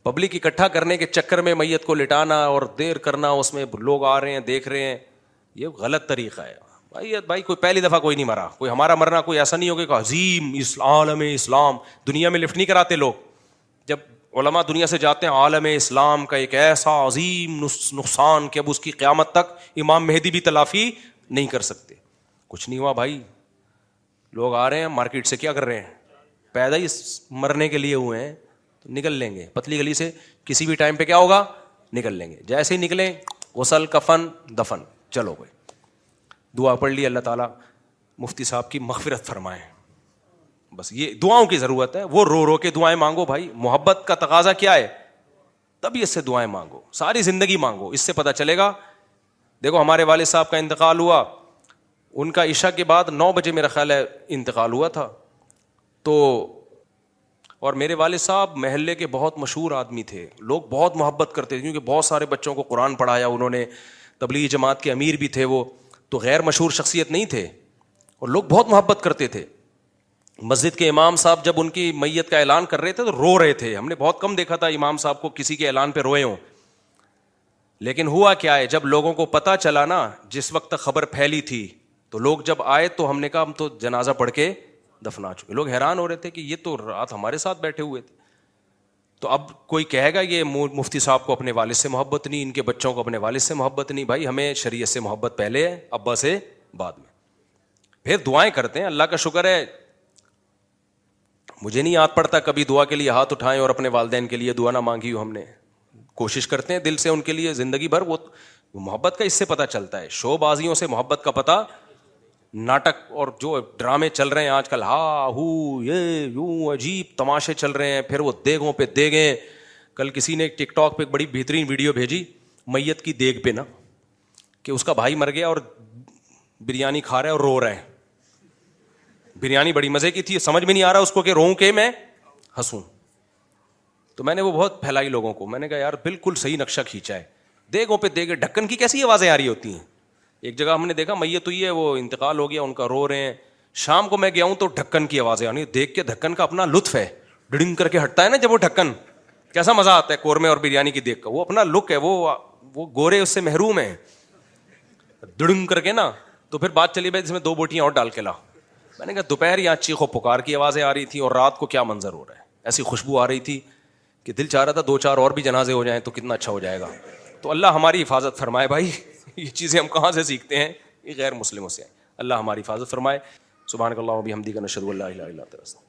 پبلک اکٹھا کرنے کے چکر میں میت کو لٹانا اور دیر کرنا اس میں لوگ آ رہے ہیں دیکھ رہے ہیں یہ غلط طریقہ ہے بھائی بھائی کوئی پہلی دفعہ کوئی نہیں مرا کوئی ہمارا مرنا کوئی ایسا نہیں ہوگا کہ عظیم عالم اسلام دنیا میں لفٹ نہیں کراتے لوگ جب علما دنیا سے جاتے ہیں عالم اسلام کا ایک ایسا عظیم نقصان کہ اب اس کی قیامت تک امام مہدی بھی تلافی نہیں کر سکتے کچھ نہیں ہوا بھائی لوگ آ رہے ہیں مارکیٹ سے کیا کر رہے ہیں پیدا ہی مرنے کے لیے ہوئے ہیں تو نکل لیں گے پتلی گلی سے کسی بھی ٹائم پہ کیا ہوگا نکل لیں گے جیسے ہی نکلیں غسل کفن دفن چلو بھائی دعا پڑھ لی اللہ تعالیٰ مفتی صاحب کی مغفرت فرمائیں بس یہ دعاؤں کی ضرورت ہے وہ رو رو کے دعائیں مانگو بھائی محبت کا تقاضا کیا ہے تبھی اس سے دعائیں مانگو ساری زندگی مانگو اس سے پتہ چلے گا دیکھو ہمارے والد صاحب کا انتقال ہوا ان کا عشاء کے بعد نو بجے میرا خیال ہے انتقال ہوا تھا تو اور میرے والد صاحب محلے کے بہت مشہور آدمی تھے لوگ بہت محبت کرتے تھے کیونکہ بہت سارے بچوں کو قرآن پڑھایا انہوں نے تبلیغی جماعت کے امیر بھی تھے وہ تو غیر مشہور شخصیت نہیں تھے اور لوگ بہت محبت کرتے تھے مسجد کے امام صاحب جب ان کی میت کا اعلان کر رہے تھے تو رو رہے تھے ہم نے بہت کم دیکھا تھا امام صاحب کو کسی کے اعلان پہ روئے ہوں لیکن ہوا کیا ہے جب لوگوں کو پتہ چلا نا جس وقت خبر پھیلی تھی تو لوگ جب آئے تو ہم نے کہا ہم تو جنازہ پڑھ کے دفنا چکے لوگ حیران ہو رہے تھے کہ یہ تو رات ہمارے ساتھ بیٹھے ہوئے تھے تو اب کوئی کہے گا یہ مفتی صاحب کو اپنے والد سے محبت نہیں ان کے بچوں کو اپنے والد سے محبت نہیں بھائی ہمیں شریعت سے محبت پہلے ہے ابا سے بعد میں پھر دعائیں کرتے ہیں اللہ کا شکر ہے مجھے نہیں یاد پڑتا کبھی دعا کے لیے ہاتھ اٹھائیں اور اپنے والدین کے لیے دعا نہ مانگی ہو ہم نے کوشش کرتے ہیں دل سے ان کے لیے زندگی بھر وہ محبت کا اس سے پتہ چلتا ہے شو بازیوں سے محبت کا پتہ ناٹک اور جو ڈرامے چل رہے ہیں آج کل ہا ہو یہ یوں عجیب تماشے چل رہے ہیں پھر وہ دیگوں پہ دے گئے کل کسی نے ٹک ٹاک پہ ایک بڑی بہترین ویڈیو بھیجی میت کی دیگ پہ نا کہ اس کا بھائی مر گیا اور بریانی کھا رہا ہے اور رو رہا ہے بریانی بڑی مزے کی تھی سمجھ میں نہیں آ رہا اس کو کہ رو کہ میں ہنسوں تو میں نے وہ بہت پھیلائی لوگوں کو میں نے کہا یار بالکل صحیح نقشہ کھینچا ہے دیگوں پہ دیگے ڈھکن کی کیسی آوازیں آ رہی ہوتی ہیں ایک جگہ ہم نے دیکھا میت تو یہ وہ انتقال ہو گیا ان کا رو رہے ہیں شام کو میں گیا ہوں تو ڈھکن کی آوازیں دیکھ کے ڈھکن کا اپنا لطف ہے ڈڑنگ کر کے ہٹتا ہے نا جب وہ ڈھکن کیسا مزہ آتا ہے قورمے اور بریانی کی دیکھ کر وہ اپنا لک ہے وہ وہ گورے اس سے محروم ہے دڑنگ کر کے نا تو پھر بات چلی بھائی جس میں دو بوٹیاں اور ڈال کے لا میں نے کہا دوپہر یہاں چیخو پکار کی آوازیں آ رہی تھیں اور رات کو کیا منظر ہو رہا ہے ایسی خوشبو آ رہی تھی کہ دل چاہ رہا تھا دو چار اور بھی جنازے ہو جائیں تو کتنا اچھا ہو جائے گا تو اللہ ہماری حفاظت فرمائے بھائی یہ چیزیں ہم کہاں سے سیکھتے ہیں یہ غیر مسلموں سے اللہ ہماری حفاظت فرمائے صبح اللہ بھی حمدی کا نشر اللہ تسم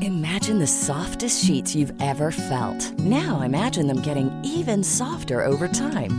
Imagine the softest sheets you've ever felt. Now imagine them getting even softer over time.